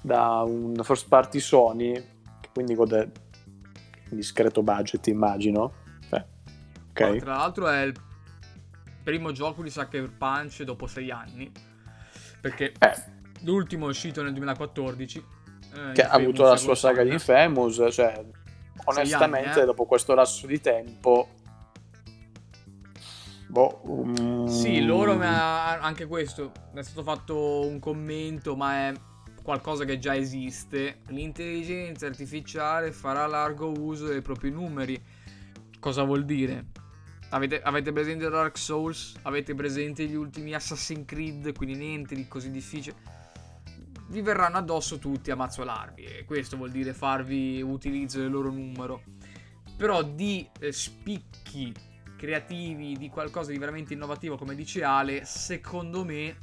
da un first party Sony, che quindi gode un discreto budget, immagino. Cioè, ok. Poi, Tra l'altro è il primo gioco di Sucker Punch dopo sei anni. Perché Eh, l'ultimo è uscito nel 2014. eh, che ha avuto la sua saga di. Infamous, cioè, onestamente, anni, eh. dopo questo lasso di tempo... Boh, um, Sì, loro ha- anche questo è stato fatto un commento, ma è qualcosa che già esiste. L'intelligenza artificiale farà largo uso dei propri numeri. Cosa vuol dire? Avete, avete, presente Dark Souls? Avete presente gli ultimi Assassin's Creed? Quindi niente di così difficile. Vi verranno addosso tutti a mazzolarvi. E questo vuol dire farvi utilizzo del loro numero. Però di eh, spicchi creativi, di qualcosa di veramente innovativo, come dice Ale, secondo me,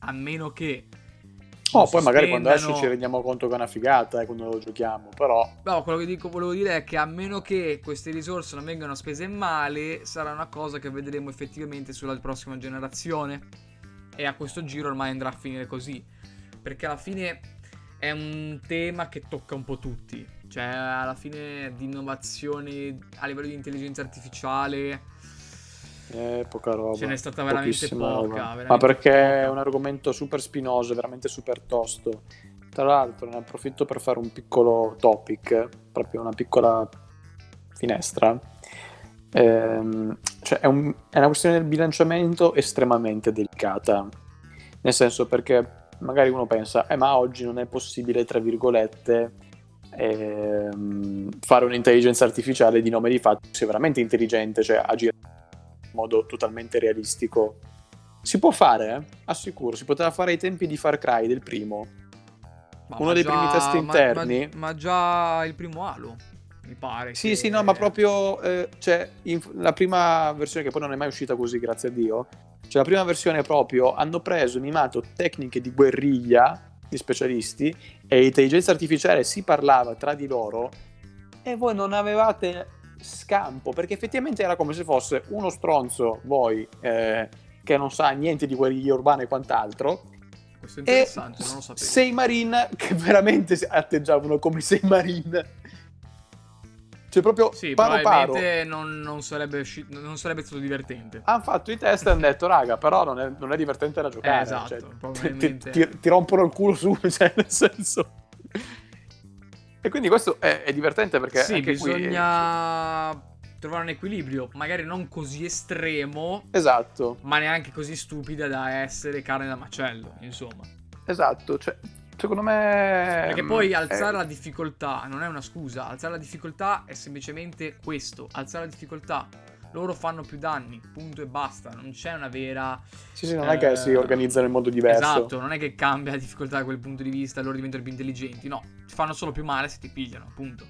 a meno che No, poi magari quando esce ci rendiamo conto che è una figata eh, quando lo giochiamo, però... No, quello che dico, volevo dire è che a meno che queste risorse non vengano spese male, sarà una cosa che vedremo effettivamente sulla prossima generazione. E a questo giro ormai andrà a finire così. Perché alla fine è un tema che tocca un po' tutti. Cioè, alla fine di innovazione a livello di intelligenza artificiale eh, poca roba. Ce n'è stata veramente poca. Veramente Ma perché poca. è un argomento super spinoso, veramente super tosto. Tra l'altro ne approfitto per fare un piccolo topic, proprio una piccola finestra. Ehm, cioè è, un, è una questione del bilanciamento estremamente delicata. Nel senso perché magari uno pensa, eh ma oggi non è possibile, tra virgolette, ehm, fare un'intelligenza artificiale di nome di fatto sia veramente intelligente, cioè agire modo totalmente realistico. Si può fare, eh? assicuro, si poteva fare ai tempi di Far Cry del primo. Ma Uno ma dei già, primi test interni. Ma, ma, già il primo Halo, mi pare. Sì, che... sì, no, ma proprio eh, cioè, in, la prima versione, che poi non è mai uscita così, grazie a Dio. Cioè, la prima versione proprio hanno preso, mimato tecniche di guerriglia di specialisti e l'intelligenza artificiale si parlava tra di loro e voi non avevate scampo, perché effettivamente era come se fosse uno stronzo, voi, eh, che non sa niente di guerriglia urbana e quant'altro. Questo è interessante, non lo sapevo. Sei Marine che veramente atteggiavano come sei Marine. Cioè proprio sì, paro probabilmente paro. Non, non, sarebbe, non, sarebbe, stato divertente. Hanno fatto i test e hanno detto, raga, però non è, non è divertente da giocare. Eh, esatto, cioè, ti, ti, ti rompono il culo su, cioè nel senso... E quindi questo è, è divertente perché... Sì, bisogna qui... trovare un equilibrio, magari non così estremo. Esatto. Ma neanche così stupida da essere carne da macello, insomma. Esatto, cioè, secondo me... Perché poi alzare è... la difficoltà non è una scusa, alzare la difficoltà è semplicemente questo, alzare la difficoltà loro fanno più danni, punto e basta. Non c'è una vera. Sì, sì, non eh, è che si eh, organizzano in modo diverso. Esatto, non è che cambia la difficoltà da quel punto di vista, loro diventano più intelligenti. No, ti fanno solo più male se ti pigliano, punto.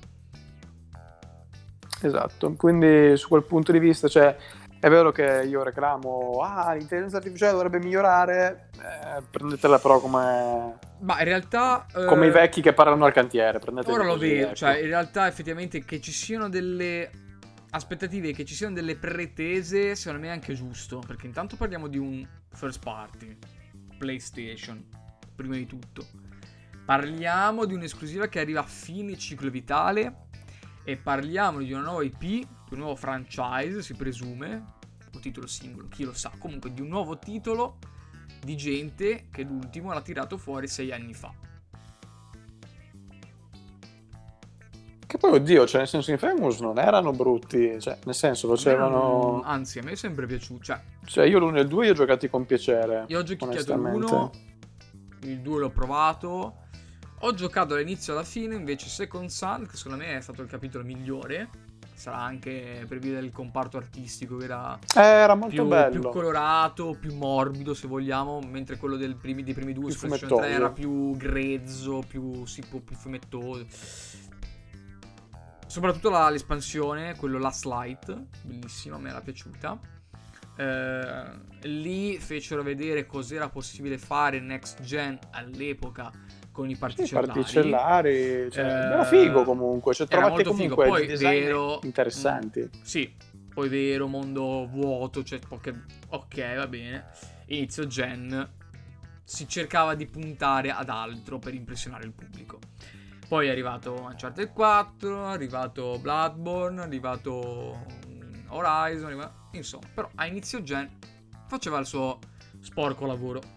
Esatto, quindi su quel punto di vista, cioè, è vero che io reclamo, ah, l'intelligenza artificiale dovrebbe migliorare, eh, prendetela però come... Ma in realtà... Come eh, i vecchi che parlano al cantiere, prendetela Ora lo vedo, ecco. cioè in realtà effettivamente che ci siano delle aspettative che ci siano delle pretese, secondo me è anche giusto. Perché intanto parliamo di un first party, PlayStation, prima di tutto. Parliamo di un'esclusiva che arriva a fine ciclo vitale. E parliamo di una nuova IP, di un nuovo franchise, si presume. O titolo singolo, chi lo sa. Comunque di un nuovo titolo di gente che l'ultimo l'ha tirato fuori sei anni fa. Che poi, oddio, cioè, nel senso, i Famous non erano brutti, cioè, nel senso, facevano... Anzi, a me è sempre piaciuto, cioè... Cioè, io l'uno e il due li ho giocati con piacere, Io ho giocato l'uno, il due l'ho provato, ho giocato dall'inizio alla fine, invece Second Sun, che secondo me è stato il capitolo migliore, sarà anche per via del comparto artistico che era, eh, era molto più, bello. più colorato, più morbido se vogliamo, mentre quello primi, dei primi due su PlayStation 3 era più grezzo, più, sì, più fumettoso. Soprattutto la, l'espansione, quello Last Light, bellissima, me era piaciuta. Eh, lì fecero vedere cos'era possibile fare next gen all'epoca con i particellari. Sì, particellari, cioè, eh, era figo comunque, cioè, trovate comunque Poi, vero, interessanti. Mh, sì, poi vero, mondo vuoto, cioè poche... ok, va bene. Inizio gen si cercava di puntare ad altro per impressionare il pubblico. Poi è arrivato Uncharted 4, è arrivato Bloodborne, è arrivato mm, Horizon, arrivato... insomma, però a inizio gen faceva il suo sporco lavoro.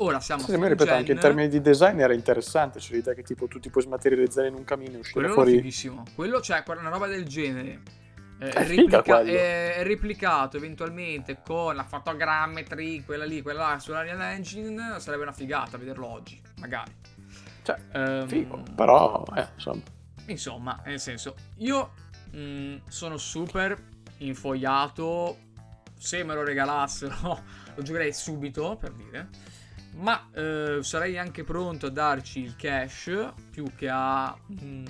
Ora siamo sì, a ripeto, gen... anche in termini di design era interessante, cioè l'idea che tipo tu ti puoi smaterializzare in un camino e uscire Quello fuori... Quello è fighissimo. Quello, cioè, una roba del genere eh, è, replica- è, replicato eventualmente con la fotogrammetry, quella lì, quella là sull'Arial Engine, sarebbe una figata vederlo oggi, magari. Cioè, um, figo, però, eh, insomma. Insomma, nel senso, io mh, mm, sono super infogliato. Se me lo regalassero, lo giocherei subito per dire. Ma eh, sarei anche pronto a darci il cash più che a mm,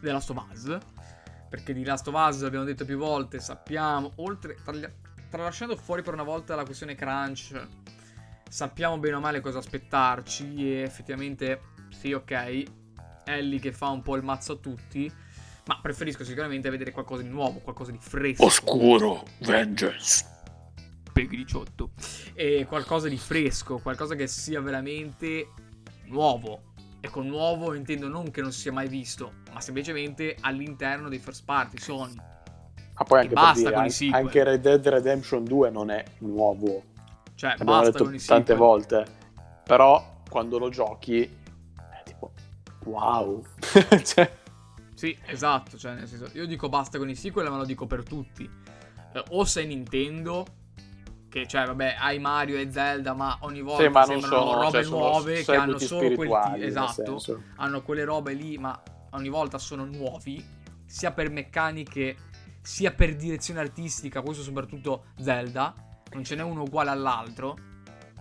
The Last of Us. Perché di Last of Us abbiamo detto più volte, sappiamo, oltre, tra, tralasciando fuori per una volta la questione crunch, sappiamo bene o male cosa aspettarci e effettivamente sì, ok, Ellie che fa un po' il mazzo a tutti, ma preferisco sicuramente vedere qualcosa di nuovo, qualcosa di fresco. Oscuro, vengeance. Peghi 18. E qualcosa di fresco, qualcosa che sia veramente nuovo. E con nuovo intendo non che non si sia mai visto, ma semplicemente all'interno dei first party Sony. Ma poi anche, basta dire, anche, anche Red Dead Redemption 2 non è nuovo. Cioè, Abbiamo basta detto tante volte. Però quando lo giochi è tipo wow. cioè... Sì, esatto, cioè nel senso, io dico basta con i sequel, ma lo dico per tutti. Eh, o sei Nintendo che cioè vabbè hai Mario e Zelda ma ogni volta sì, ma sembrano sono, robe cioè, nuove che hanno solo quel t- esatto. hanno quelle robe lì ma ogni volta sono nuovi sia per meccaniche sia per direzione artistica questo soprattutto Zelda. Non ce n'è uno uguale all'altro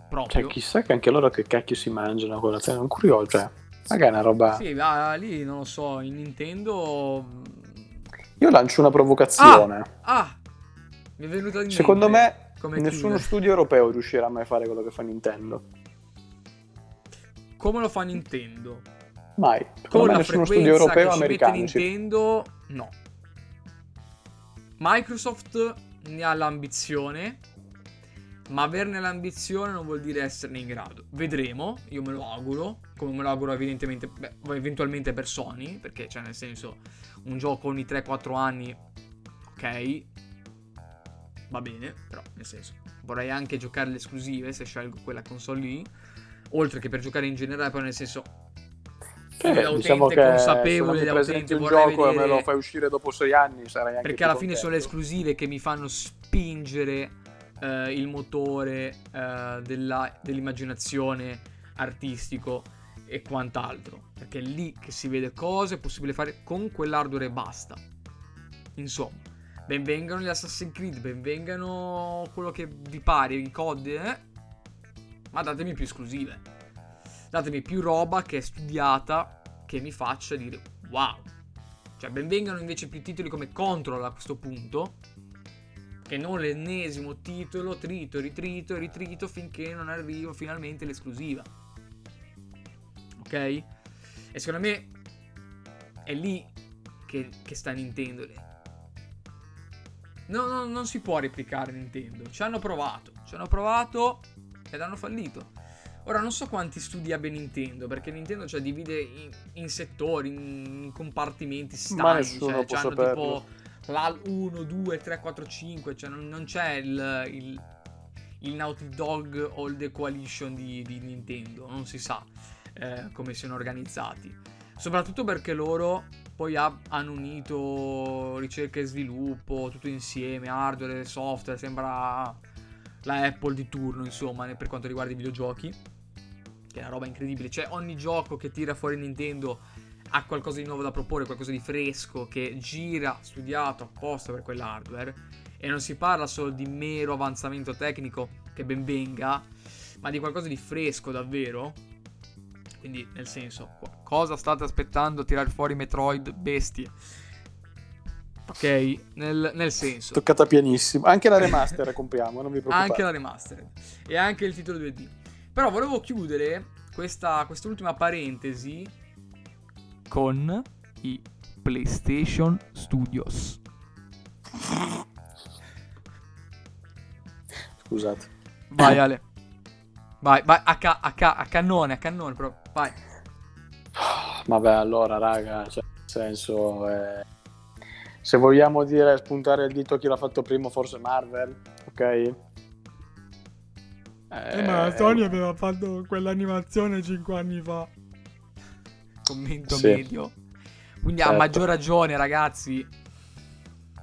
proprio. Cioè chissà che anche loro che cacchio si mangiano con la cena un curioso cioè magari è una roba sì va lì non lo so in Nintendo io lancio una provocazione. Ah, ah! Mi è venuta in secondo mente. me come Nessuno chiude. studio europeo riuscirà mai a fare quello che fa Nintendo. Come lo fa Nintendo? Mai. Con la nessuno studio europeo americano. Nintendo, no. Microsoft ne ha l'ambizione, ma averne l'ambizione non vuol dire esserne in grado. Vedremo, io me lo auguro, come me lo auguro evidentemente, beh, eventualmente per Sony, perché cioè nel senso un gioco ogni 3-4 anni, ok, va bene, però nel senso, vorrei anche giocare le esclusive se scelgo quella console lì, oltre che per giocare in generale, poi nel senso eh, diciamo che consapevole dell'utente un gioco vedere... e me lo fai uscire dopo sei anni sarai anche perché alla fine sono le esclusive che mi fanno spingere eh, il motore eh, della, dell'immaginazione artistico e quant'altro. Perché è lì che si vede cosa è possibile fare con quell'hardware e basta. Insomma benvengano gli Assassin's Creed, benvengano quello che vi pare, i COD, eh? ma datemi più esclusive. Datemi più roba che è studiata, che mi faccia dire wow. Cioè, benvengano invece più titoli come Control a questo punto, che non l'ennesimo titolo, trito, ritrito, ritrito, finché non arrivo finalmente l'esclusiva. Ok? E secondo me è lì che, che sta Nintendo No, no, non si può replicare Nintendo. Ci hanno provato. Ci hanno provato ed hanno fallito. Ora non so quanti studi abbia Nintendo, perché Nintendo cioè, divide in, in settori, in compartimenti stagni. Cioè, hanno tipo l'AL 1, 2, 3, 4, 5. Cioè, non, non c'è il, il, il, Naughty Dog o il The Coalition di, di Nintendo. Non si sa eh, come siano organizzati. Soprattutto perché loro poi ha, hanno unito ricerca e sviluppo, tutto insieme, hardware e software, sembra la Apple di turno, insomma, per quanto riguarda i videogiochi. Che è una roba incredibile. Cioè, ogni gioco che tira fuori Nintendo ha qualcosa di nuovo da proporre, qualcosa di fresco, che gira, studiato apposta per quell'hardware. E non si parla solo di mero avanzamento tecnico, che ben venga, ma di qualcosa di fresco davvero quindi, nel senso, cosa state aspettando a tirare fuori Metroid bestie? Ok, nel, nel senso. Toccata pianissimo. Anche la remaster compriamo, non vi preoccupate. Anche la remaster. E anche il titolo 2D. Però volevo chiudere questa, quest'ultima parentesi con i PlayStation Studios. Scusate. Vai Ale. Vai, vai, a, ca- a, ca- a cannone, a cannone, però, vai. Vabbè, allora, raga, cioè, nel senso, eh, se vogliamo dire spuntare il dito chi l'ha fatto primo, forse Marvel, ok? Eh, eh, ma Sony aveva fatto quell'animazione 5 anni fa. Commento sì. medio. Quindi certo. a maggior ragione, ragazzi,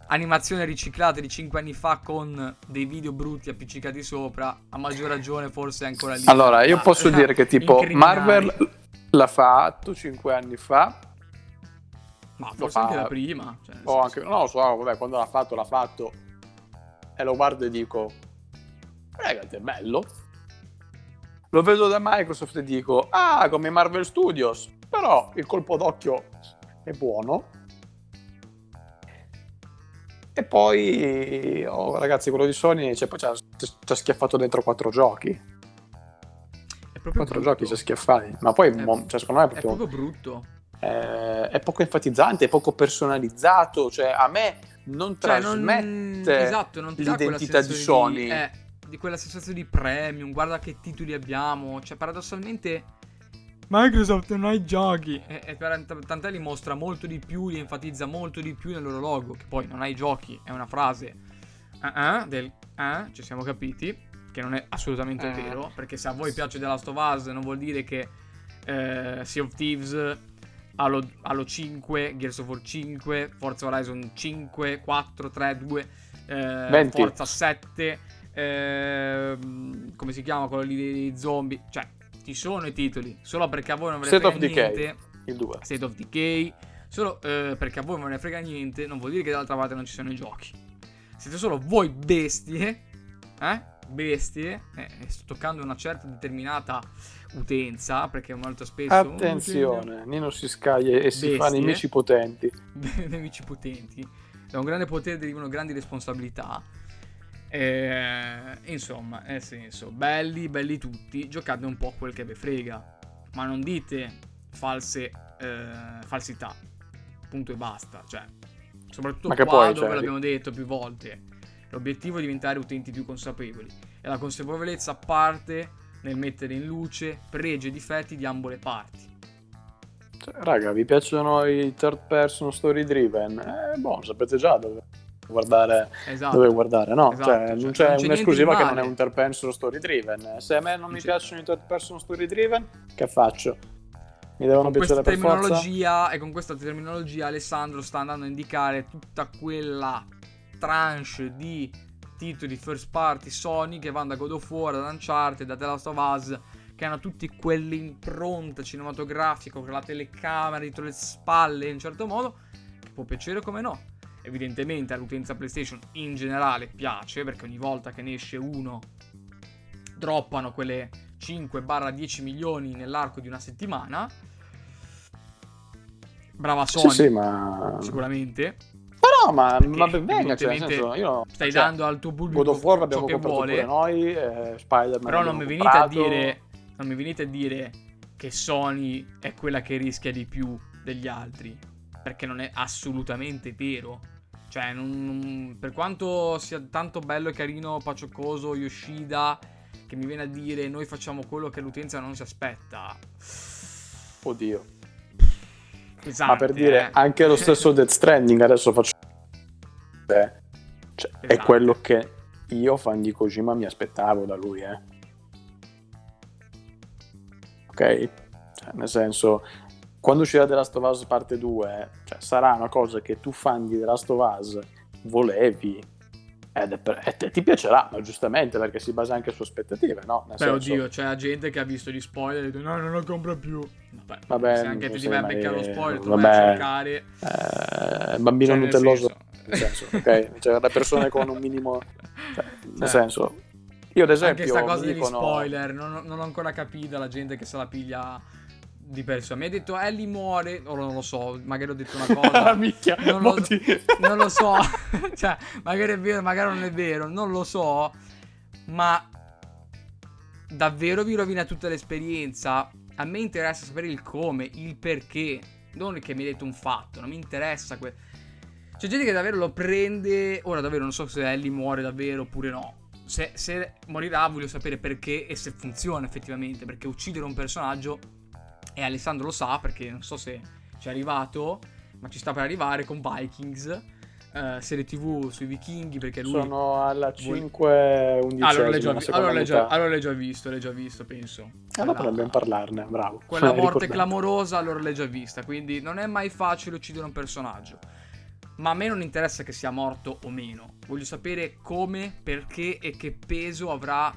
animazione riciclata di 5 anni fa con dei video brutti appiccicati sopra, a maggior ragione forse ancora lì. Allora, io posso dire che tipo Marvel l'ha fatto 5 anni fa. Ma forse fa- anche la prima. Cioè, o anche, lo so, vabbè, quando l'ha fatto, l'ha fatto. E lo guardo e dico, ragazzi, è bello. Lo vedo da Microsoft e dico, ah, come Marvel Studios, però il colpo d'occhio è buono. E poi, oh, ragazzi, quello di Sony, cioè, ci ha, ci ha schiaffato dentro quattro giochi. È proprio Quattro giochi ci ha schiaffati. Ma poi, È- mo- cioè, secondo me è È proprio proprio brutto. eh, è poco enfatizzante, è poco personalizzato, cioè a me non Cioè, non, trasmette esatto, non dà quella l'identità di Sony. eh, di quella sensazione di premium, guarda che titoli abbiamo. Cioè, paradossalmente. Microsoft non ha i giochi. E, e per- tant'è li mostra molto di più, li enfatizza molto di più nel loro logo. Che poi non ha i giochi, è una frase ah, ah, del ah, ci siamo capiti. Che non è assolutamente Eh. vero. Perché se a voi piace The Last of Us, non vuol dire che eh, Sea of Thieves, Halo, Halo 5, Gears of War 5, Forza Horizon 5, 4, 3, 2, eh, 20. Forza 7, ehm, come si chiama quello lì dei zombie. Cioè, ci sono i titoli, solo perché a voi non ve ne State frega of Decay. niente. Il 2. State of Decay. Solo eh, perché a voi non ve ne frega niente, non vuol dire che dall'altra parte non ci sono i giochi. Siete solo voi bestie, eh? Bestie, eh, sto toccando una certa determinata utenza, perché molto spesso... Attenzione, Nino si scaglia e si fa Bestie. nemici potenti. nemici potenti. Da un grande potere derivano grandi responsabilità. Eh, insomma, nel senso, belli, belli tutti, giocate un po' quel che vi frega, ma non dite false eh, falsità. Punto e basta. Cioè, soprattutto Ma che qua poi, dove cioè, l'abbiamo detto più volte. L'obiettivo è diventare utenti più consapevoli e la consapevolezza parte nel mettere in luce pregi e difetti di ambo le parti. Cioè, raga, vi piacciono i third person story driven? Eh, boh, sapete già dove guardare, Esatto. dove guardare no? Esatto, cioè, cioè, non c'è non c'è un'esclusiva che non è un third person story driven. Se a me non Non mi c'è- piacciono i third person story driven, che faccio? Mi devono con piacere per forza? terminologia e con questa terminologia Alessandro sta andando a indicare tutta quella tranche di titoli first party Sony che vanno da God of War, da Uncharted, da The Last of Us che hanno tutti quell'impronta cinematografica con la telecamera dietro le spalle in un certo modo che può piacere come no evidentemente all'utenza PlayStation in generale piace perché ogni volta che ne esce uno droppano quelle 5-10 milioni nell'arco di una settimana. Brava Sì, Sony, sì, ma... sicuramente. Però, ma, ma ben venga, cioè, senso, io... Stai cioè, dando al tuo pubblico God of War ciò l'abbiamo che vuole. noi, eh, Però non mi venite a comprato. dire. Non mi venite a dire che Sony è quella che rischia di più degli altri. Perché non è assolutamente vero. Cioè, non- per quanto sia tanto bello e carino, pacioccoso, Yoshida, che mi viene a dire noi facciamo quello che l'utenza non si aspetta. Oddio. Pesante, Ma per dire, eh. anche lo stesso Death Stranding adesso faccio... Eh, cioè, è quello che io, fan di Kojima, mi aspettavo da lui, eh. Ok? Cioè, nel senso, quando uscirà The Last of Us parte 2, cioè, sarà una cosa che tu, fan di The Last of Us, volevi. Ed per- e te- ti piacerà, ma giustamente, perché si basa anche su aspettative, no? Nel Beh, senso- oddio, c'è gente che ha visto gli spoiler e ha detto no, non lo compro più. Vabbè, Vabbè, se anche non ti vai a beccare lo spoiler, tu vai a vabbè. cercare. eh, bambino Cioè, nel nutelloso senso- nel senso, ok? Cioè, le persone con un minimo... cioè, nel Cioè, senso, io ad esempio... Anche sta cosa degli dicono- spoiler, non, non ho ancora capito la gente che se la piglia di persona. Mi ha detto Ellie muore, ora non lo so, magari ho detto una cosa. Minchia, non, lo, non lo so, cioè, magari è vero, magari non è vero, non lo so, ma davvero vi rovina tutta l'esperienza. A me interessa sapere il come, il perché, non che mi hai detto un fatto, non mi interessa que- C'è gente che davvero lo prende, ora davvero non so se Ellie muore davvero oppure no. Se, se morirà voglio sapere perché e se funziona effettivamente, perché uccidere un personaggio, e Alessandro lo sa perché non so se ci è arrivato, ma ci sta per arrivare con Vikings, eh, serie tv sui vichinghi, perché lui... Sono alla vuole- 5 11 Ah, allora l'hai già, vi- allora l'hai già- allora l'hai già visto, l'hai già visto, penso. Ah, dopo Quella- dobbiamo parlarne, bravo. Quella Eh, morte ricordate. clamorosa allora l'hai già vista, quindi non è mai facile uccidere un personaggio. Ma a me non interessa che sia morto o meno. Voglio sapere come, perché e che peso avrà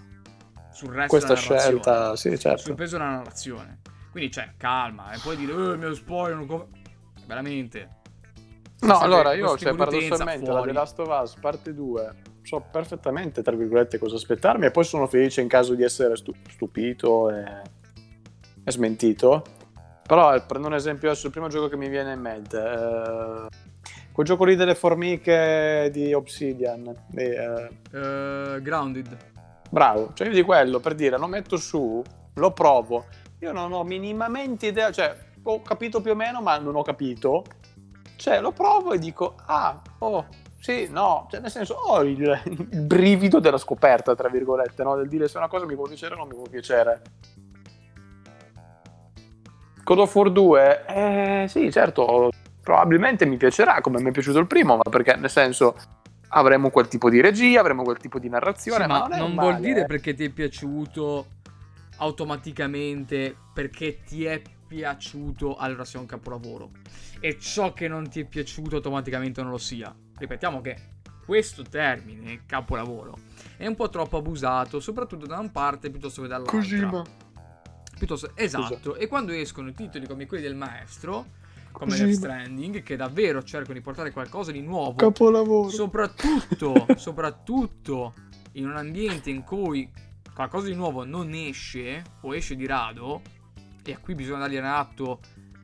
sul resto Questa della narrazione. scelta, sì, Sul certo. peso della narrazione. Quindi, cioè, calma. E poi dire, eh, mi spoilerano come... Veramente. No, allora io, cioè, paradossalmente, la fuori. The Last of Us parte 2, so perfettamente, tra virgolette, cosa aspettarmi e poi sono felice in caso di essere stu- stupito e... e smentito. Però eh, prendo un esempio adesso, il primo gioco che mi viene in mente, eh, quel gioco lì delle formiche di Obsidian, di, eh, Eh, grounded. bravo, cioè io di quello, per dire, lo metto su, lo provo, io non ho minimamente idea, cioè ho capito più o meno, ma non ho capito, cioè lo provo e dico, ah, oh, sì, no, cioè nel senso ho il, il brivido della scoperta, tra virgolette, no? del dire se una cosa mi può piacere o non mi può piacere. God of War 2, eh, sì, certo, probabilmente mi piacerà come mi è piaciuto il primo, ma perché nel senso avremo quel tipo di regia, avremo quel tipo di narrazione, Sì, ma, ma non, è non vuol dire eh. perché ti è piaciuto automaticamente perché ti è piaciuto allora sia un capolavoro e ciò che non ti è piaciuto automaticamente non lo sia ripetiamo che questo termine capolavoro è un po' troppo abusato soprattutto da una parte piuttosto che dall'altra Kojima. piuttosto esatto e quando escono titoli come quelli del maestro come. Death Stranding che davvero cercano di portare qualcosa di nuovo Capolavoro. soprattutto, soprattutto in un ambiente in cui qualcosa di nuovo non esce o esce di rado, e qui bisogna dargli un atto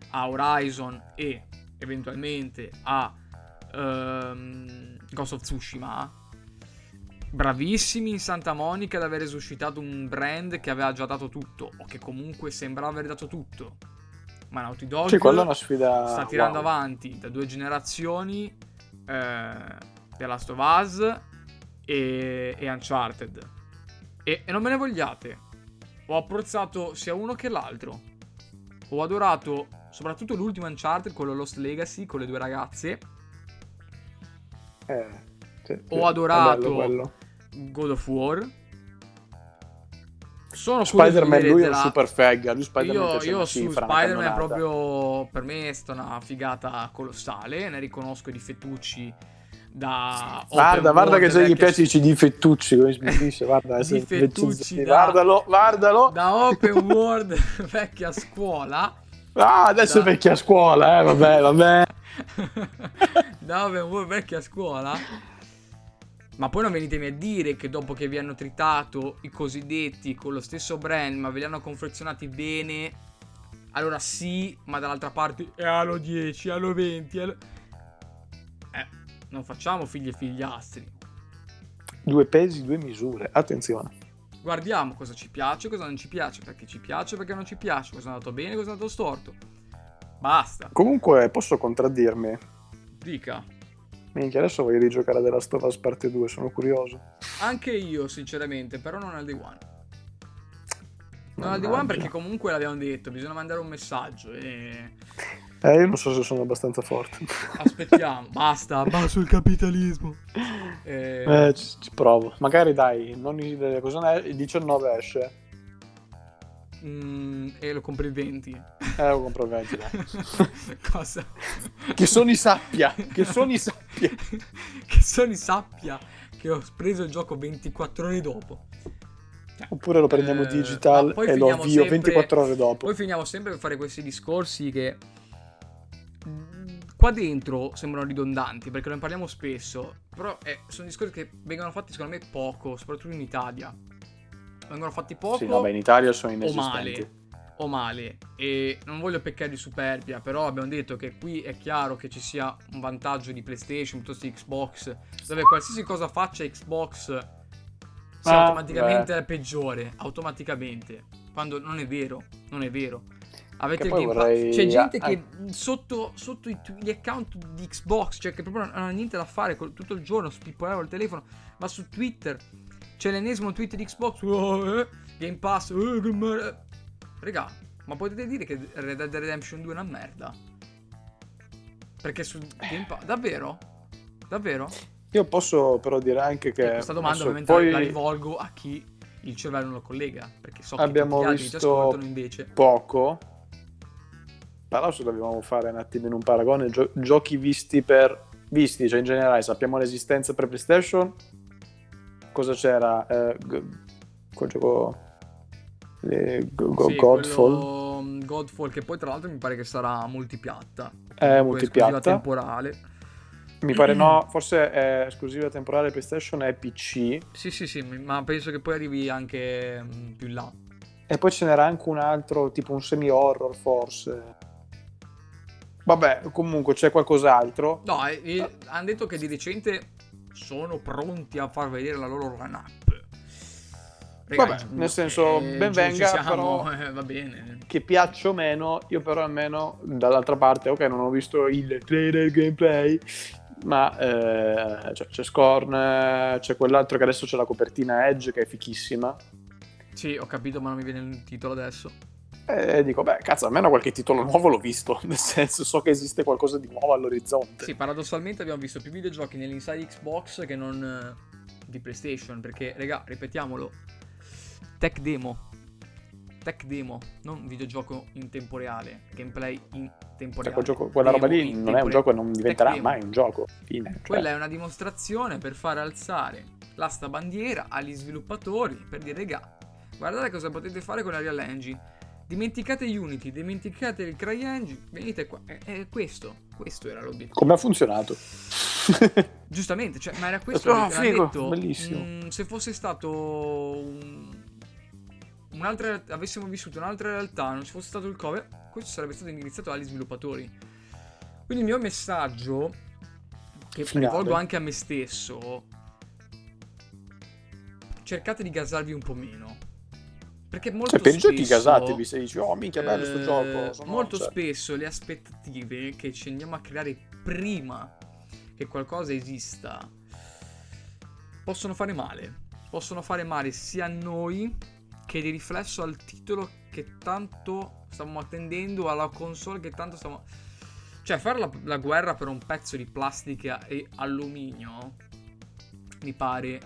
a Horizon e eventualmente a ehm, Ghost of Tsushima. Bravissimi in Santa Monica ad aver resuscitato un brand che aveva già dato tutto, o che comunque sembrava aver dato tutto. Ma Naughty Dog Sì, sfida. sta tirando wow. avanti da due generazioni eh, The Last of Us e, e Uncharted. E, e non me ne vogliate. Ho apprezzato sia uno che l'altro. Ho adorato soprattutto l'ultimo Uncharted, quello Lost Legacy, con le due ragazze. Eh, sì, sì, Ho adorato- è bello. God of War. Sono Spider-Man, lui è vedere un super fag. Lui Spider-Man Io, io su Spider-Man proprio per me è stata una figata colossale. Ne riconosco i difettucci da open Guarda, guarda che se gli piace i CD fettucci, come si dice, guarda, Difettucci invece- da- guardalo, guardalo. da open world vecchia scuola. Ah, adesso da- è vecchia scuola, eh, vabbè, vabbè. da open world vecchia scuola. Ma poi non venitemi a dire che dopo che vi hanno tritato i cosiddetti con lo stesso brand, ma ve li hanno confezionati bene, allora sì, ma dall'altra parte è Halo 10, Halo 20, Halo... Eh, non facciamo figli e figliastri. Due pesi, due misure, attenzione. Guardiamo cosa ci piace, cosa non ci piace, perché ci piace, perché non ci piace, cosa è andato bene, cosa è andato storto. Basta, Comunque, posso contraddirmi? dica. Minchia, adesso voglio rigiocare della Us parte 2, sono curioso. Anche io, sinceramente, però non al day one. Non al day one perché comunque l'abbiamo detto, bisogna mandare un messaggio e Eh, io non so se sono abbastanza forte. aspettiamo. Basta, basso il capitalismo. E... Eh, ci, ci provo. Magari dai, non il, cosa ne è? Il 19 esce. mm, e lo compri il 20. Eh, lo compro il 20. dai. Cosa? che Sony sappia, che Sony sappia. che Sony sappia che ho preso il gioco 24 ore dopo. Cioè, Oppure lo prendiamo eh, digital e lo avvio sempre- 24 ore dopo. Poi finiamo sempre per fare questi discorsi che qua dentro sembrano ridondanti perché ne parliamo spesso, però eh, sono discorsi che vengono fatti secondo me poco, soprattutto in Italia. Vengono fatti poco Sì, vabbè, in Italia sono o inesistenti. male. O male. E non voglio peccare di superbia, però abbiamo detto che qui è chiaro che ci sia un vantaggio di PlayStation piuttosto di Xbox, dove qualsiasi cosa faccia Xbox sia Ah, automaticamente beh. la peggiore, automaticamente. Quando non è vero, non è vero. Avete Che il Game Pass. vorrei- C'è gente ah, che sotto, sotto i gli account di Xbox, cioè che proprio non ha niente da fare col- tutto il giorno, spippolava il telefono, va su Twitter, c'è l'ennesimo tweet di Xbox, oh, eh, Game Pass, eh, che mer- Regà, ma potete dire che Red Dead Redemption 2 è una merda? Perché su Game Pass, davvero? Davvero? Io posso però dire anche che... E questa domanda adesso ovviamente poi la rivolgo a chi il cervello non lo collega, perché so che Abbiamo tutti gli altri ci visto- ascoltano invece. poco, però se dobbiamo fare un attimino un paragone, gio- giochi visti per... Visti, cioè in generale sappiamo l'esistenza per PlayStation, cosa c'era? Eh, g- quel gioco... eh, go- go- Sì, Godfall? quello, mm, Godfall, che poi tra l'altro mi pare che sarà multipiatta. È esclusiva multipiatta. temporale. Mi pare no, forse è esclusiva temporale PlayStation e PC. Sì, sì, sì, ma penso che poi arrivi anche mm, più in là. E poi ce n'era anche un altro, tipo un semi-horror forse. Vabbè, comunque c'è qualcos'altro. No, eh, eh, hanno detto che di recente sono pronti a far vedere la loro line-up. Vabbè, nel senso, eh, ben venga, siamo, però eh, va bene. Che piaccia o meno, io però almeno dall'altra parte, ok, non ho visto il trailer gameplay, ma eh, cioè, c'è Scorn, c'è quell'altro che adesso c'è la copertina Edge che è fichissima. Sì, ho capito, ma non mi viene il titolo adesso. E dico, beh, cazzo, almeno qualche titolo nuovo l'ho visto. Nel senso, so che esiste qualcosa di nuovo all'orizzonte. Sì, paradossalmente abbiamo visto più videogiochi nell'inside Xbox che non eh, di PlayStation. Perché, raga, ripetiamolo, tech demo. Tech demo, non videogioco in tempo reale, gameplay in tempo cioè, reale. Gioco, quella roba lì non è un gioco e non diventerà mai un gioco. Fine. Cioè. Quella è una dimostrazione per far alzare l'asta bandiera agli sviluppatori per dire, raga, guardate cosa potete fare con la Real Engine. Dimenticate Unity, dimenticate il CryEngine, venite qua. È, è questo, questo era l'obiettivo. Come ha funzionato? Giustamente, cioè, ma era questo oh, che figo, detto. Bellissimo. Mh, mm, se fosse stato un, un'altra avessimo vissuto un'altra realtà, non ci fosse stato il Covid, questo sarebbe stato indirizzato agli sviluppatori. Quindi il mio messaggio, che Finale. rivolgo anche a me stesso, cercate di gasarvi un po' meno. Perché molto cioè, per spesso... I giochi se dici, oh minchia bello sto eh, gioco. Sono molto cioè. spesso le aspettative che ci andiamo a creare prima che qualcosa esista possono fare male. Possono fare male sia a noi che di riflesso al titolo che tanto stiamo attendendo, alla console che tanto stiamo... Cioè, fare la, la guerra per un pezzo di plastica e alluminio mi pare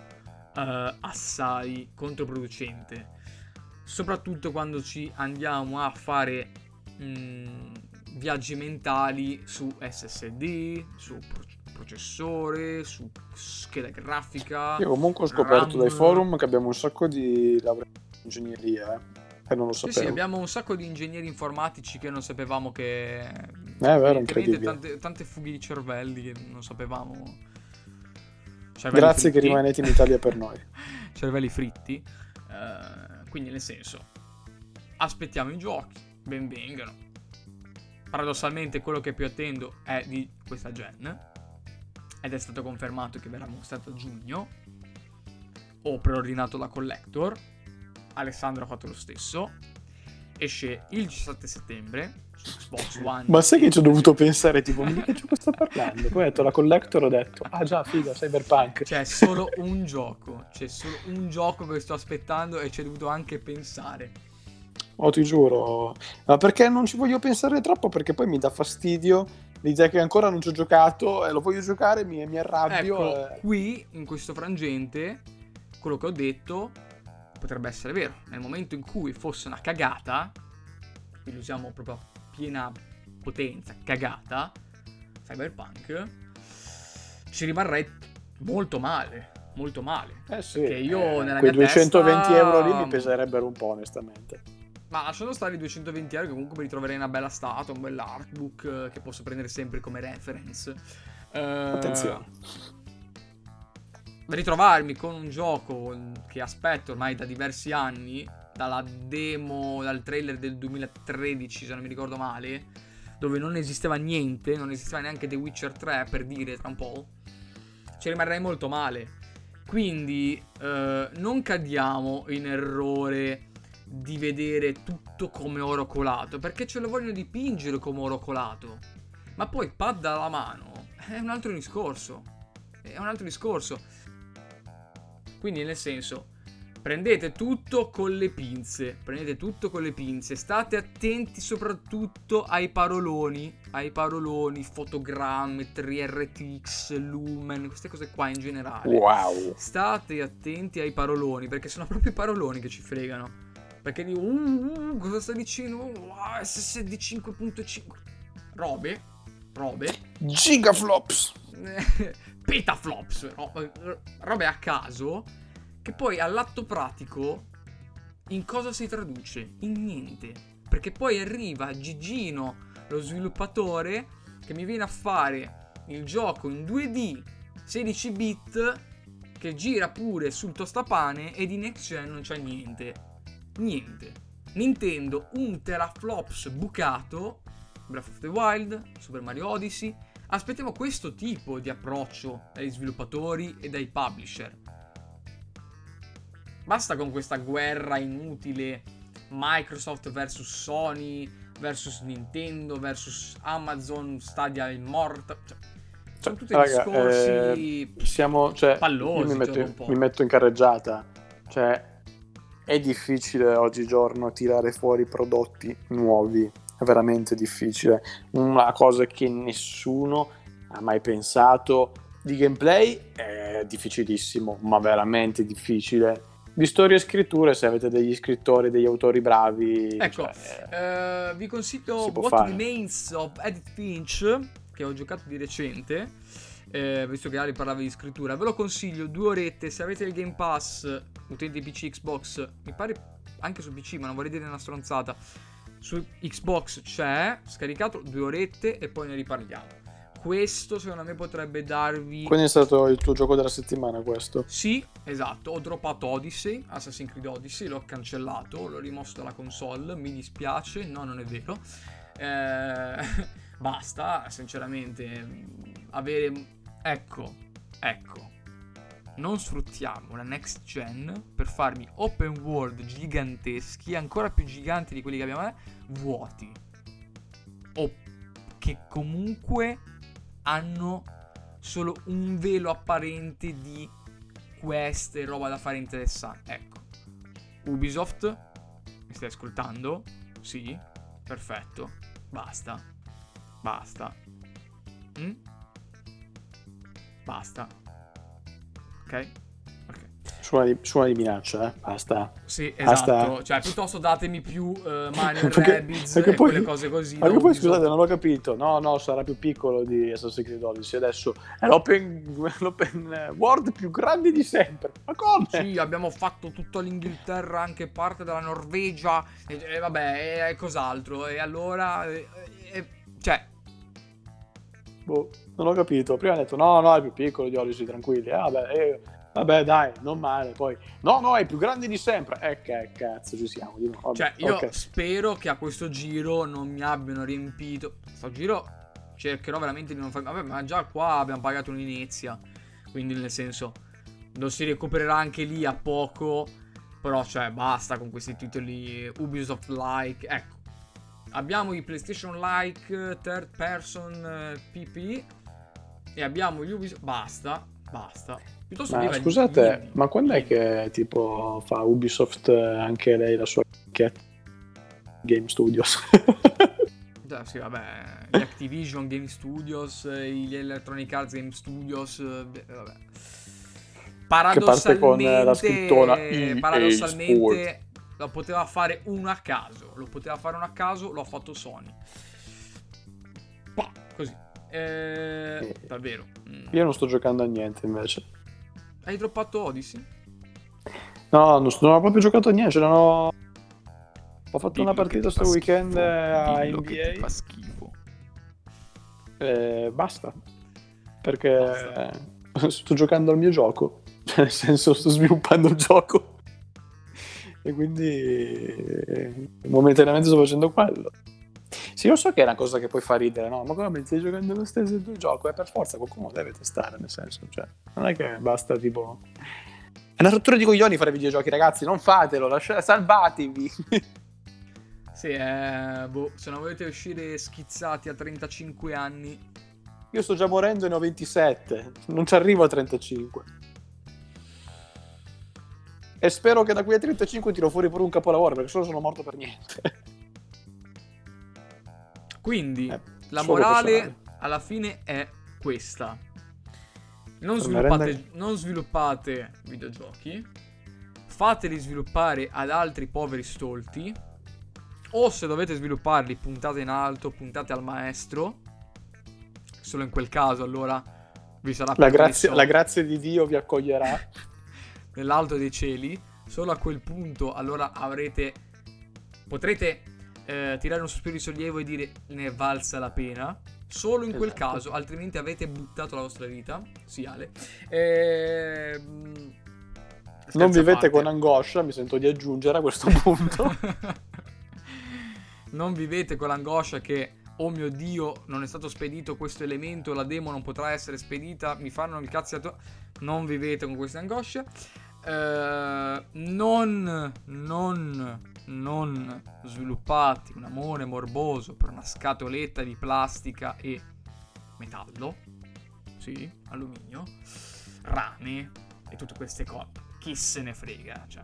uh, assai controproducente. Soprattutto quando ci andiamo a fare mh, mm, viaggi mentali su SSD, su processore, su scheda grafica. Io comunque ho scoperto RAM. dai forum che abbiamo un sacco di laureati ingegneria, eh. E non lo sapevo. Sì, sì, abbiamo un sacco di ingegneri informatici che non sapevamo che... Eh, è vero, incredibile. Tante, tante fughe di cervelli che non sapevamo... Cervelli Grazie fritti. che rimanete in Italia per noi. cervelli fritti. Uh, quindi nel senso, aspettiamo i giochi, ben vengano. Paradossalmente quello che più attendo è di questa gen. Ed è stato confermato che verrà mostrato a giugno. Ho preordinato la collector Alessandro ha fatto lo stesso. Esce il 17 settembre su Xbox One. Ma sai che ci ho dovuto pensare, tipo, di che gioco sta parlando? Poi ho detto la collector, ho detto, ah già, figa, Cyberpunk. C'è solo un gioco, c'è solo un gioco che sto aspettando e ci ho dovuto anche pensare. Oh, ti giuro. Ma perché non ci voglio pensare troppo? Perché poi mi dà fastidio l'idea che ancora non ci ho giocato e lo voglio giocare, mi, mi arrabbio. Ecco, e... qui, in questo frangente, quello che ho detto potrebbe essere vero. Nel momento in cui fosse una cagata, qui lo usiamo proprio a piena potenza, cagata, Cyberpunk, ci rimarrei molto male. Molto male. Eh sì, perché io eh, nella quei 220 testa... euro lì mi peserebbero un po', onestamente. Ma lasciando stare i 220 euro, che comunque mi ritroverei una bella statua, un bel artbook eh, che posso prendere sempre come reference. Uh, Attenzione ritrovarmi con un gioco che aspetto ormai da diversi anni, dalla demo, dal trailer del 2013 se non mi ricordo male, dove non esisteva niente, non esisteva neanche The Witcher 3 per dire tra un po', ci rimarrei molto male. Quindi eh, non cadiamo in errore di vedere tutto come oro colato, perché ce lo vogliono dipingere come oro colato. Ma poi pad alla mano è un altro discorso. È un altro discorso. Quindi nel senso, prendete tutto con le pinze, prendete tutto con le pinze, state attenti soprattutto ai paroloni, ai paroloni, fotogrammetri, RTX, lumen, queste cose qua in generale. Wow. State attenti ai paroloni, perché sono proprio i paroloni che ci fregano. Perché dico, uh, uh, cosa sta dicendo? Uh, SSD 5.5. Robe, robe. Gigaflops. petaflops, robe a caso, che poi all'atto pratico in cosa si traduce? In niente. Perché poi arriva Gigino, lo sviluppatore, che mi viene a fare il gioco in 2D 16 bit che gira pure sul tostapane e di next gen non c'è niente. Niente. Nintendo un teraflops bucato, Breath of the Wild, Super Mario Odyssey. Aspettiamo questo tipo di approccio dagli sviluppatori e dai publisher. Basta con questa guerra inutile Microsoft versus Sony versus Nintendo versus Amazon Stadia Immortal. Cioè, sono tutti Raga, discorsi eh, siamo, cioè, pallosi. mi cioè, metto, po'. mi metto in carreggiata. Cioè, è difficile oggigiorno tirare fuori prodotti nuovi. Veramente difficile. Una cosa che nessuno ha mai pensato di gameplay è difficilissimo, ma veramente difficile. Di storia e scritture, se avete degli scrittori, degli autori bravi, Ecco, cioè, eh, vi consiglio What fare. Remains of Edith Finch, che ho giocato di recente, eh, visto che Ali parlava di scrittura. Ve lo consiglio, due orette, se avete il Game Pass, utenti PC, Xbox, mi pare anche su PC, ma non vorrei dire una stronzata. Su Xbox c'è, scaricato, due orette e poi ne riparliamo. Questo secondo me potrebbe darvi... quindi è stato il tuo gioco della settimana questo. Sì, esatto, ho droppato Odyssey, Assassin's Creed Odyssey, l'ho cancellato, l'ho rimosso dalla console, mi dispiace, no, non è vero. Eh, basta, sinceramente, avere... Ecco, ecco, non sfruttiamo la next gen per farmi open world giganteschi, ancora più giganti di quelli che abbiamo, eh, vuoti. O che comunque hanno solo un velo apparente di quest e roba da fare interessante. Ecco. Ubisoft, mi stai ascoltando? Sì, perfetto. Basta. Basta. Mm? Basta. Ok? Suona di, suona di minaccia, eh? Basta. Sì, Basta. esatto. Cioè, piuttosto datemi più eh, Mario Perché- Rabbids perché e poi- quelle cose così. Da poi scusate, non l'ho capito. No, no, sarà più piccolo di Assassin's Creed Odyssey. Adesso è l'open, l'open world più grande di sempre. Ma come? Sì, abbiamo fatto tutta l'Inghilterra, anche parte della Norvegia, e, e vabbè, e, e cos'altro. E allora, e- cioè, Boh, non ho capito. Prima ha detto no, no, è più piccolo di Odyssey, tranquilli. Ah, vabbè, eh, vabbè, dai, non male. Poi, no, no, è più grande di sempre. Eh, che cazzo, ci siamo. Di nuovo. Cioè, io ok. spero che a questo giro non mi abbiano riempito. Sto giro cercherò veramente di non farmi. Vabbè, ma già qua abbiamo pagato un'inizia. Quindi, nel senso, lo si recupererà anche lì a poco. Però, cioè, basta con questi titoli Ubisoft like. Ecco. Abbiamo i PlayStation like third person eh, PP. E abbiamo gli Ubisoft. Basta. Basta. Piuttosto Ma gli scusate, indie. ma quando è che tipo fa Ubisoft eh, anche lei la sua cat Game Studios? Già, sì, vabbè, gli Activision Game Studios, eh, gli Electronic Arts Game Studios, eh, beh, vabbè. parte con, eh, la scrittona Paradossalmente, EA paradossalmente lo poteva fare uno a caso, lo poteva fare uno a caso, lo ha fatto Sony. Bah, così. Eh, davvero. Mm. Io non sto giocando a niente invece. Hai droppato Odyssey? No, non, non ho proprio giocato a niente. ce n'ho- Ho fatto Dillo una partita sto weekend schifo, eh, a dillo che NBA. fa schifo. e basta. Perché Basta. eh, sto giocando al mio gioco. Nel senso, sto sviluppando il gioco. E quindi eh, momentaneamente sto facendo quello. Sì, io so che è una cosa che poi fa ridere, no? Ma come stai giocando lo stesso tuo gioco? E per forza qualcuno deve testare, nel senso, cioè, non è che basta tipo... È una rottura di coglioni fare videogiochi, ragazzi, non fatelo, lascia- salvatevi. Sì, eh, boh, se non volete uscire schizzati a 35 anni, Io sto già morendo e ne ho 27, non ci arrivo a 35. E spero che da qui a 35 tiro fuori pure un capolavoro, perché solo sono morto per niente. Quindi Eh, la morale alla fine è questa. Non sviluppate, merenda- non sviluppate videogiochi, fateli sviluppare ad altri poveri stolti, o se dovete svilupparli puntate in alto, puntate al maestro, solo in quel caso allora vi sarà La grazia, la grazia di Dio vi accoglierà. nell'alto dei cieli, solo a quel punto allora avrete potrete eh, tirare un sospiro di sollievo e dire ne è valsa la pena. Solo in quel Esatto. caso, altrimenti avete buttato la vostra vita. Sì, Ale. Ehm, Non vivete parte. con angoscia, mi sento di aggiungere a questo punto. non vivete con l'angoscia che, oh mio dio, non è stato spedito questo elemento, la demo non potrà essere spedita, mi fanno il cazziato. Non vivete con queste angosce. Eh, non, non, non sviluppate un amore morboso per una scatoletta di plastica e metallo. Sì, alluminio, rame e tutte queste cose. Chi se ne frega, cioè.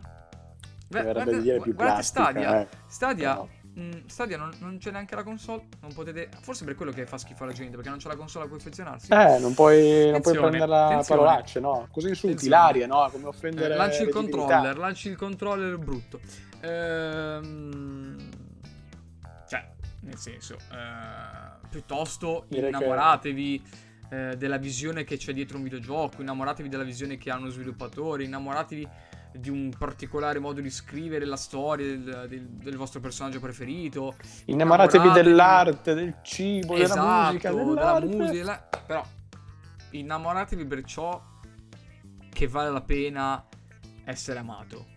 Di dire più guardate Stadia, eh. Stadia, No. Mm, Stadia non, non c'è neanche la console, non potete... Forse per quello che fa schifo alla gente, perché non c'è la console a cui affezionarsi. Eh, non puoi, non puoi Attenzione, prendere la attenzione. parolacce, no? Cosa insulti Attenzione. l'aria, no? Come Eh, offendere lanci il le divinità. controller, lanci il controller brutto. Ehm, cioè, nel senso, eh, piuttosto Direi che- innamoratevi eh, della visione che c'è dietro un videogioco, innamoratevi della visione che ha uno sviluppatore, innamoratevi di un particolare modo di scrivere la storia del, del- del vostro personaggio preferito. Innamoratevi dell'arte, del cibo, della esatto, musica, della musica, della- però innamoratevi per ciò che vale la pena essere amato.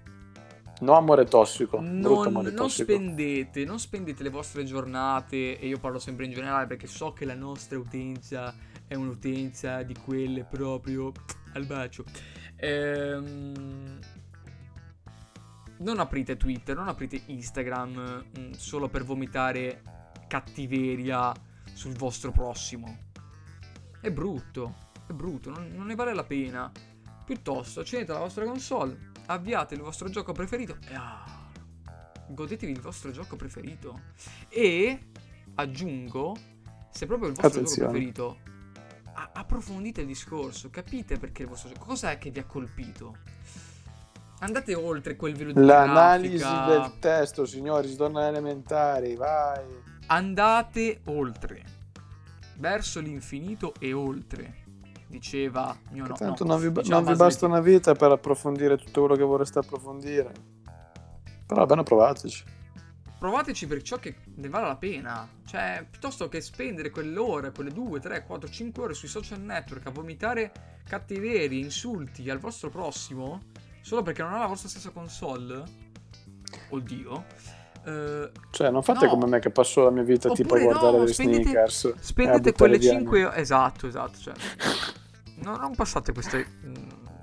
No amore tossico, Non, amore non tossico. spendete, non spendete le vostre giornate, e io parlo sempre in generale perché so che la nostra utenza è un'utenza di quelle proprio al bacio. Ehm, non aprite Twitter, non aprite Instagram mm, solo per vomitare cattiveria sul vostro prossimo. È brutto, è brutto, non, non ne vale la pena. Piuttosto accendete la vostra console, avviate il vostro gioco preferito e ah, godetevi il vostro gioco preferito. E aggiungo, se proprio il vostro Attenzione. gioco preferito, approfondite il discorso, capite perché il vostro gioco, cos'è che vi ha colpito. Andate oltre quel video di L'analisi grafica. del testo, signori, si torna alle elementari, vai. Andate oltre. Verso l'infinito e oltre. Diceva mio Che no, tanto no, non vi, diceva non vi basta una vita per approfondire tutto quello che vorreste approfondire. Però almeno provateci. provateci per ciò che ne vale la pena. Cioè, piuttosto che spendere quelle ore, quelle 2, 3, 4, 5 ore sui social network a vomitare cattiverie, insulti al vostro prossimo, solo perché non ha la vostra stessa console. Oddio. Eh, Cioè, non fate No. come me che passo la mia vita tipo a Oppure guardare no, le spendete- sneakers. spendete quelle via 5 Esatto, esatto. Cioè, no, non passate queste, mm,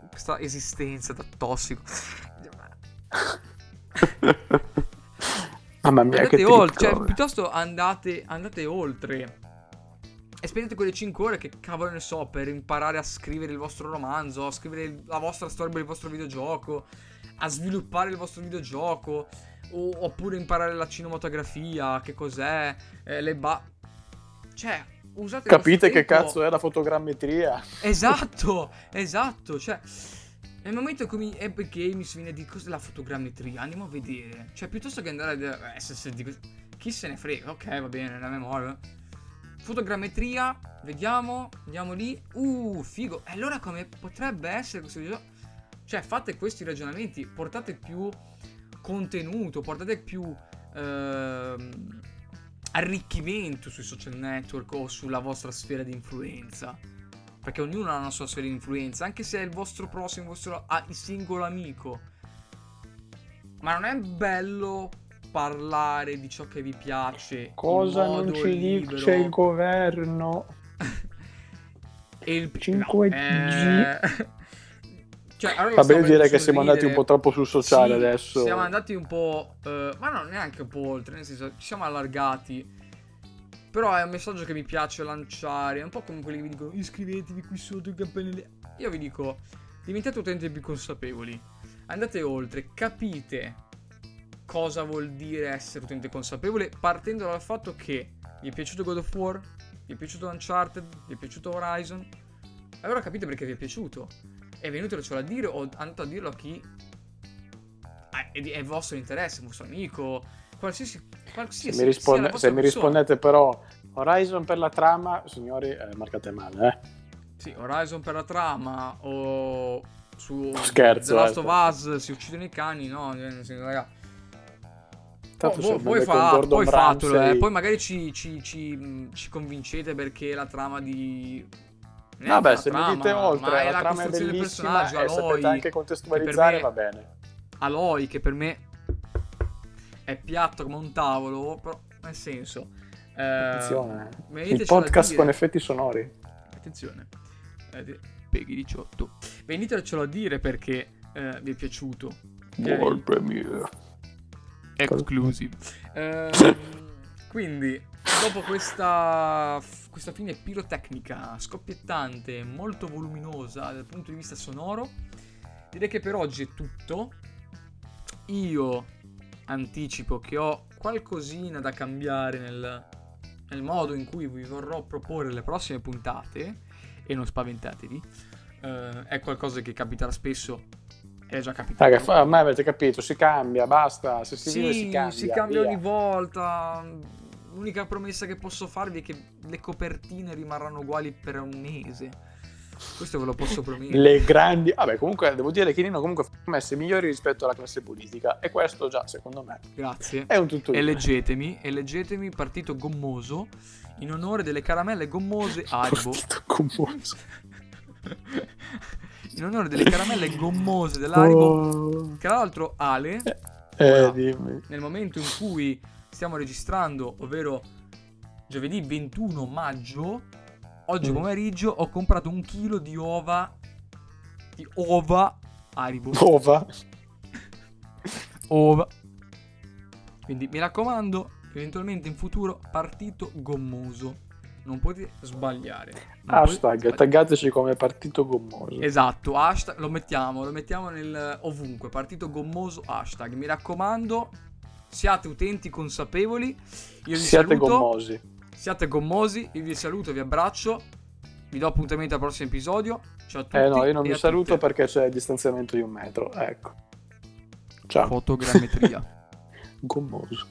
questa esistenza da tossico. Mamma mia, che andate oltre, trip, cioè, piuttosto andate, andate oltre. E spendete quelle 5 ore che cavolo ne so per imparare a scrivere il vostro romanzo, a scrivere la vostra storia per il vostro videogioco, a sviluppare il vostro videogioco, o- oppure imparare la cinematografia, che cos'è, eh, le ba... Cioè, usate Capite che tempo- cazzo è la fotogrammetria? Esatto, esatto, cioè nel momento in cui Epic Games viene a dire cos'è la fotogrammetria, andiamo a vedere. Cioè, piuttosto che andare a eh, dico- chi se ne frega, ok, va bene, la memoria. Fotogrammetria, vediamo, andiamo lì. Uh, figo. E allora come potrebbe essere questo videogioco? Cioè, fate questi ragionamenti, portate più contenuto, portate più ehm, arricchimento sui social network o sulla vostra sfera di influenza. Perché ognuno ha una sua sfera di influenza, anche se è il vostro prossimo, il vostro ah, il singolo amico. Ma non è bello parlare di ciò che vi piace. Cosa in non modo ci libero. dice il governo? E il 5G. eh, Cioè, allora stiamo io direi che siamo andati un po' troppo sul sociale Sì, adesso. Siamo andati un po'. eh, ma no, neanche un po' oltre. Nel senso, ci siamo allargati. Però è un messaggio che mi piace lanciare. È un po' come quelli che vi dicono: iscrivetevi qui sotto i campanelli. Io vi dico: diventate utenti più consapevoli. Andate oltre, capite cosa vuol dire essere utente consapevole. Partendo dal fatto che vi è piaciuto God of War, vi è piaciuto Uncharted, vi è piaciuto Horizon. Allora capite perché vi è piaciuto. E venutelo a dire o andate a dirlo a chi è, è vostro interesse, un vostro amico, qualsiasi, Se qualsiasi mi, risponde- se mi rispondete però Horizon per la trama, signori, eh, marcate male, eh. Sì, Horizon per la trama o su Scherzo, The Last eh. of Us si uccidono i cani, no, senso, raga. Tanto Oh, bene fa- poi fatelo, eh. Poi magari ci, ci- ci- ci convincete perché la trama di... neanche Vabbè, se trama, mi dite ma oltre, è la la trama è costruzione del bellissima personaggio, e sapete Aloy, anche contestualizzare, me- va bene. Aloy che per me è piatto come un tavolo, però nel senso... eh, Attenzione, il venitecelo a podcast con effetti sonori. Attenzione, eh, Peggy 18. Venitecelo a dire perché eh, vi è piaciuto. World Premiere. Exclusive. Ehm, quindi, dopo questa, questa fine pirotecnica scoppiettante, molto voluminosa dal punto di vista sonoro, direi che per oggi è tutto. Io anticipo che ho qualcosina da cambiare nel, nel modo in cui vi vorrò proporre le prossime puntate, e non spaventatevi. Eh, è qualcosa che capiterà spesso. È già capitato. Raga, ormai avete capito, si cambia, basta, se si Sì, vive si cambia. si cambia via. ogni volta. L'unica promessa che posso farvi è che le copertine rimarranno uguali per un mese. Questo ve lo posso promettere. Le grandi... Vabbè, comunque devo dire che Nino comunque fa promesse migliori rispetto alla classe politica e questo già, secondo me, Grazie. è un tutto E leggetemi, e leggetemi Partito Gommoso in onore delle caramelle gommose Haribo. Partito commosso. in onore delle caramelle gommose dell'Haribo. Oh. Che tra l'altro Ale, Eh, Ora. dimmi. nel momento in cui stiamo registrando, ovvero giovedì 21 maggio, oggi Mm. pomeriggio ho comprato un chilo di uova di ova Haribo. Ova. Ova. Quindi mi raccomando, eventualmente in futuro partito gommoso. Non potete sbagliare. Non potete Hashtag, sbagliare. taggateci come partito gommoso. Esatto, hashtag, lo mettiamo, lo mettiamo nel, ovunque, partito gommoso hashtag. Mi raccomando, siate utenti consapevoli. Io vi Siate saluto. gommosi. Siate gommosi, io vi saluto, vi abbraccio. Vi do appuntamento al prossimo episodio. Ciao a tutti. Eh no, io non vi saluto tutte. perché c'è il distanziamento di un metro. Ecco. Ciao. Fotogrammetria. Gommoso.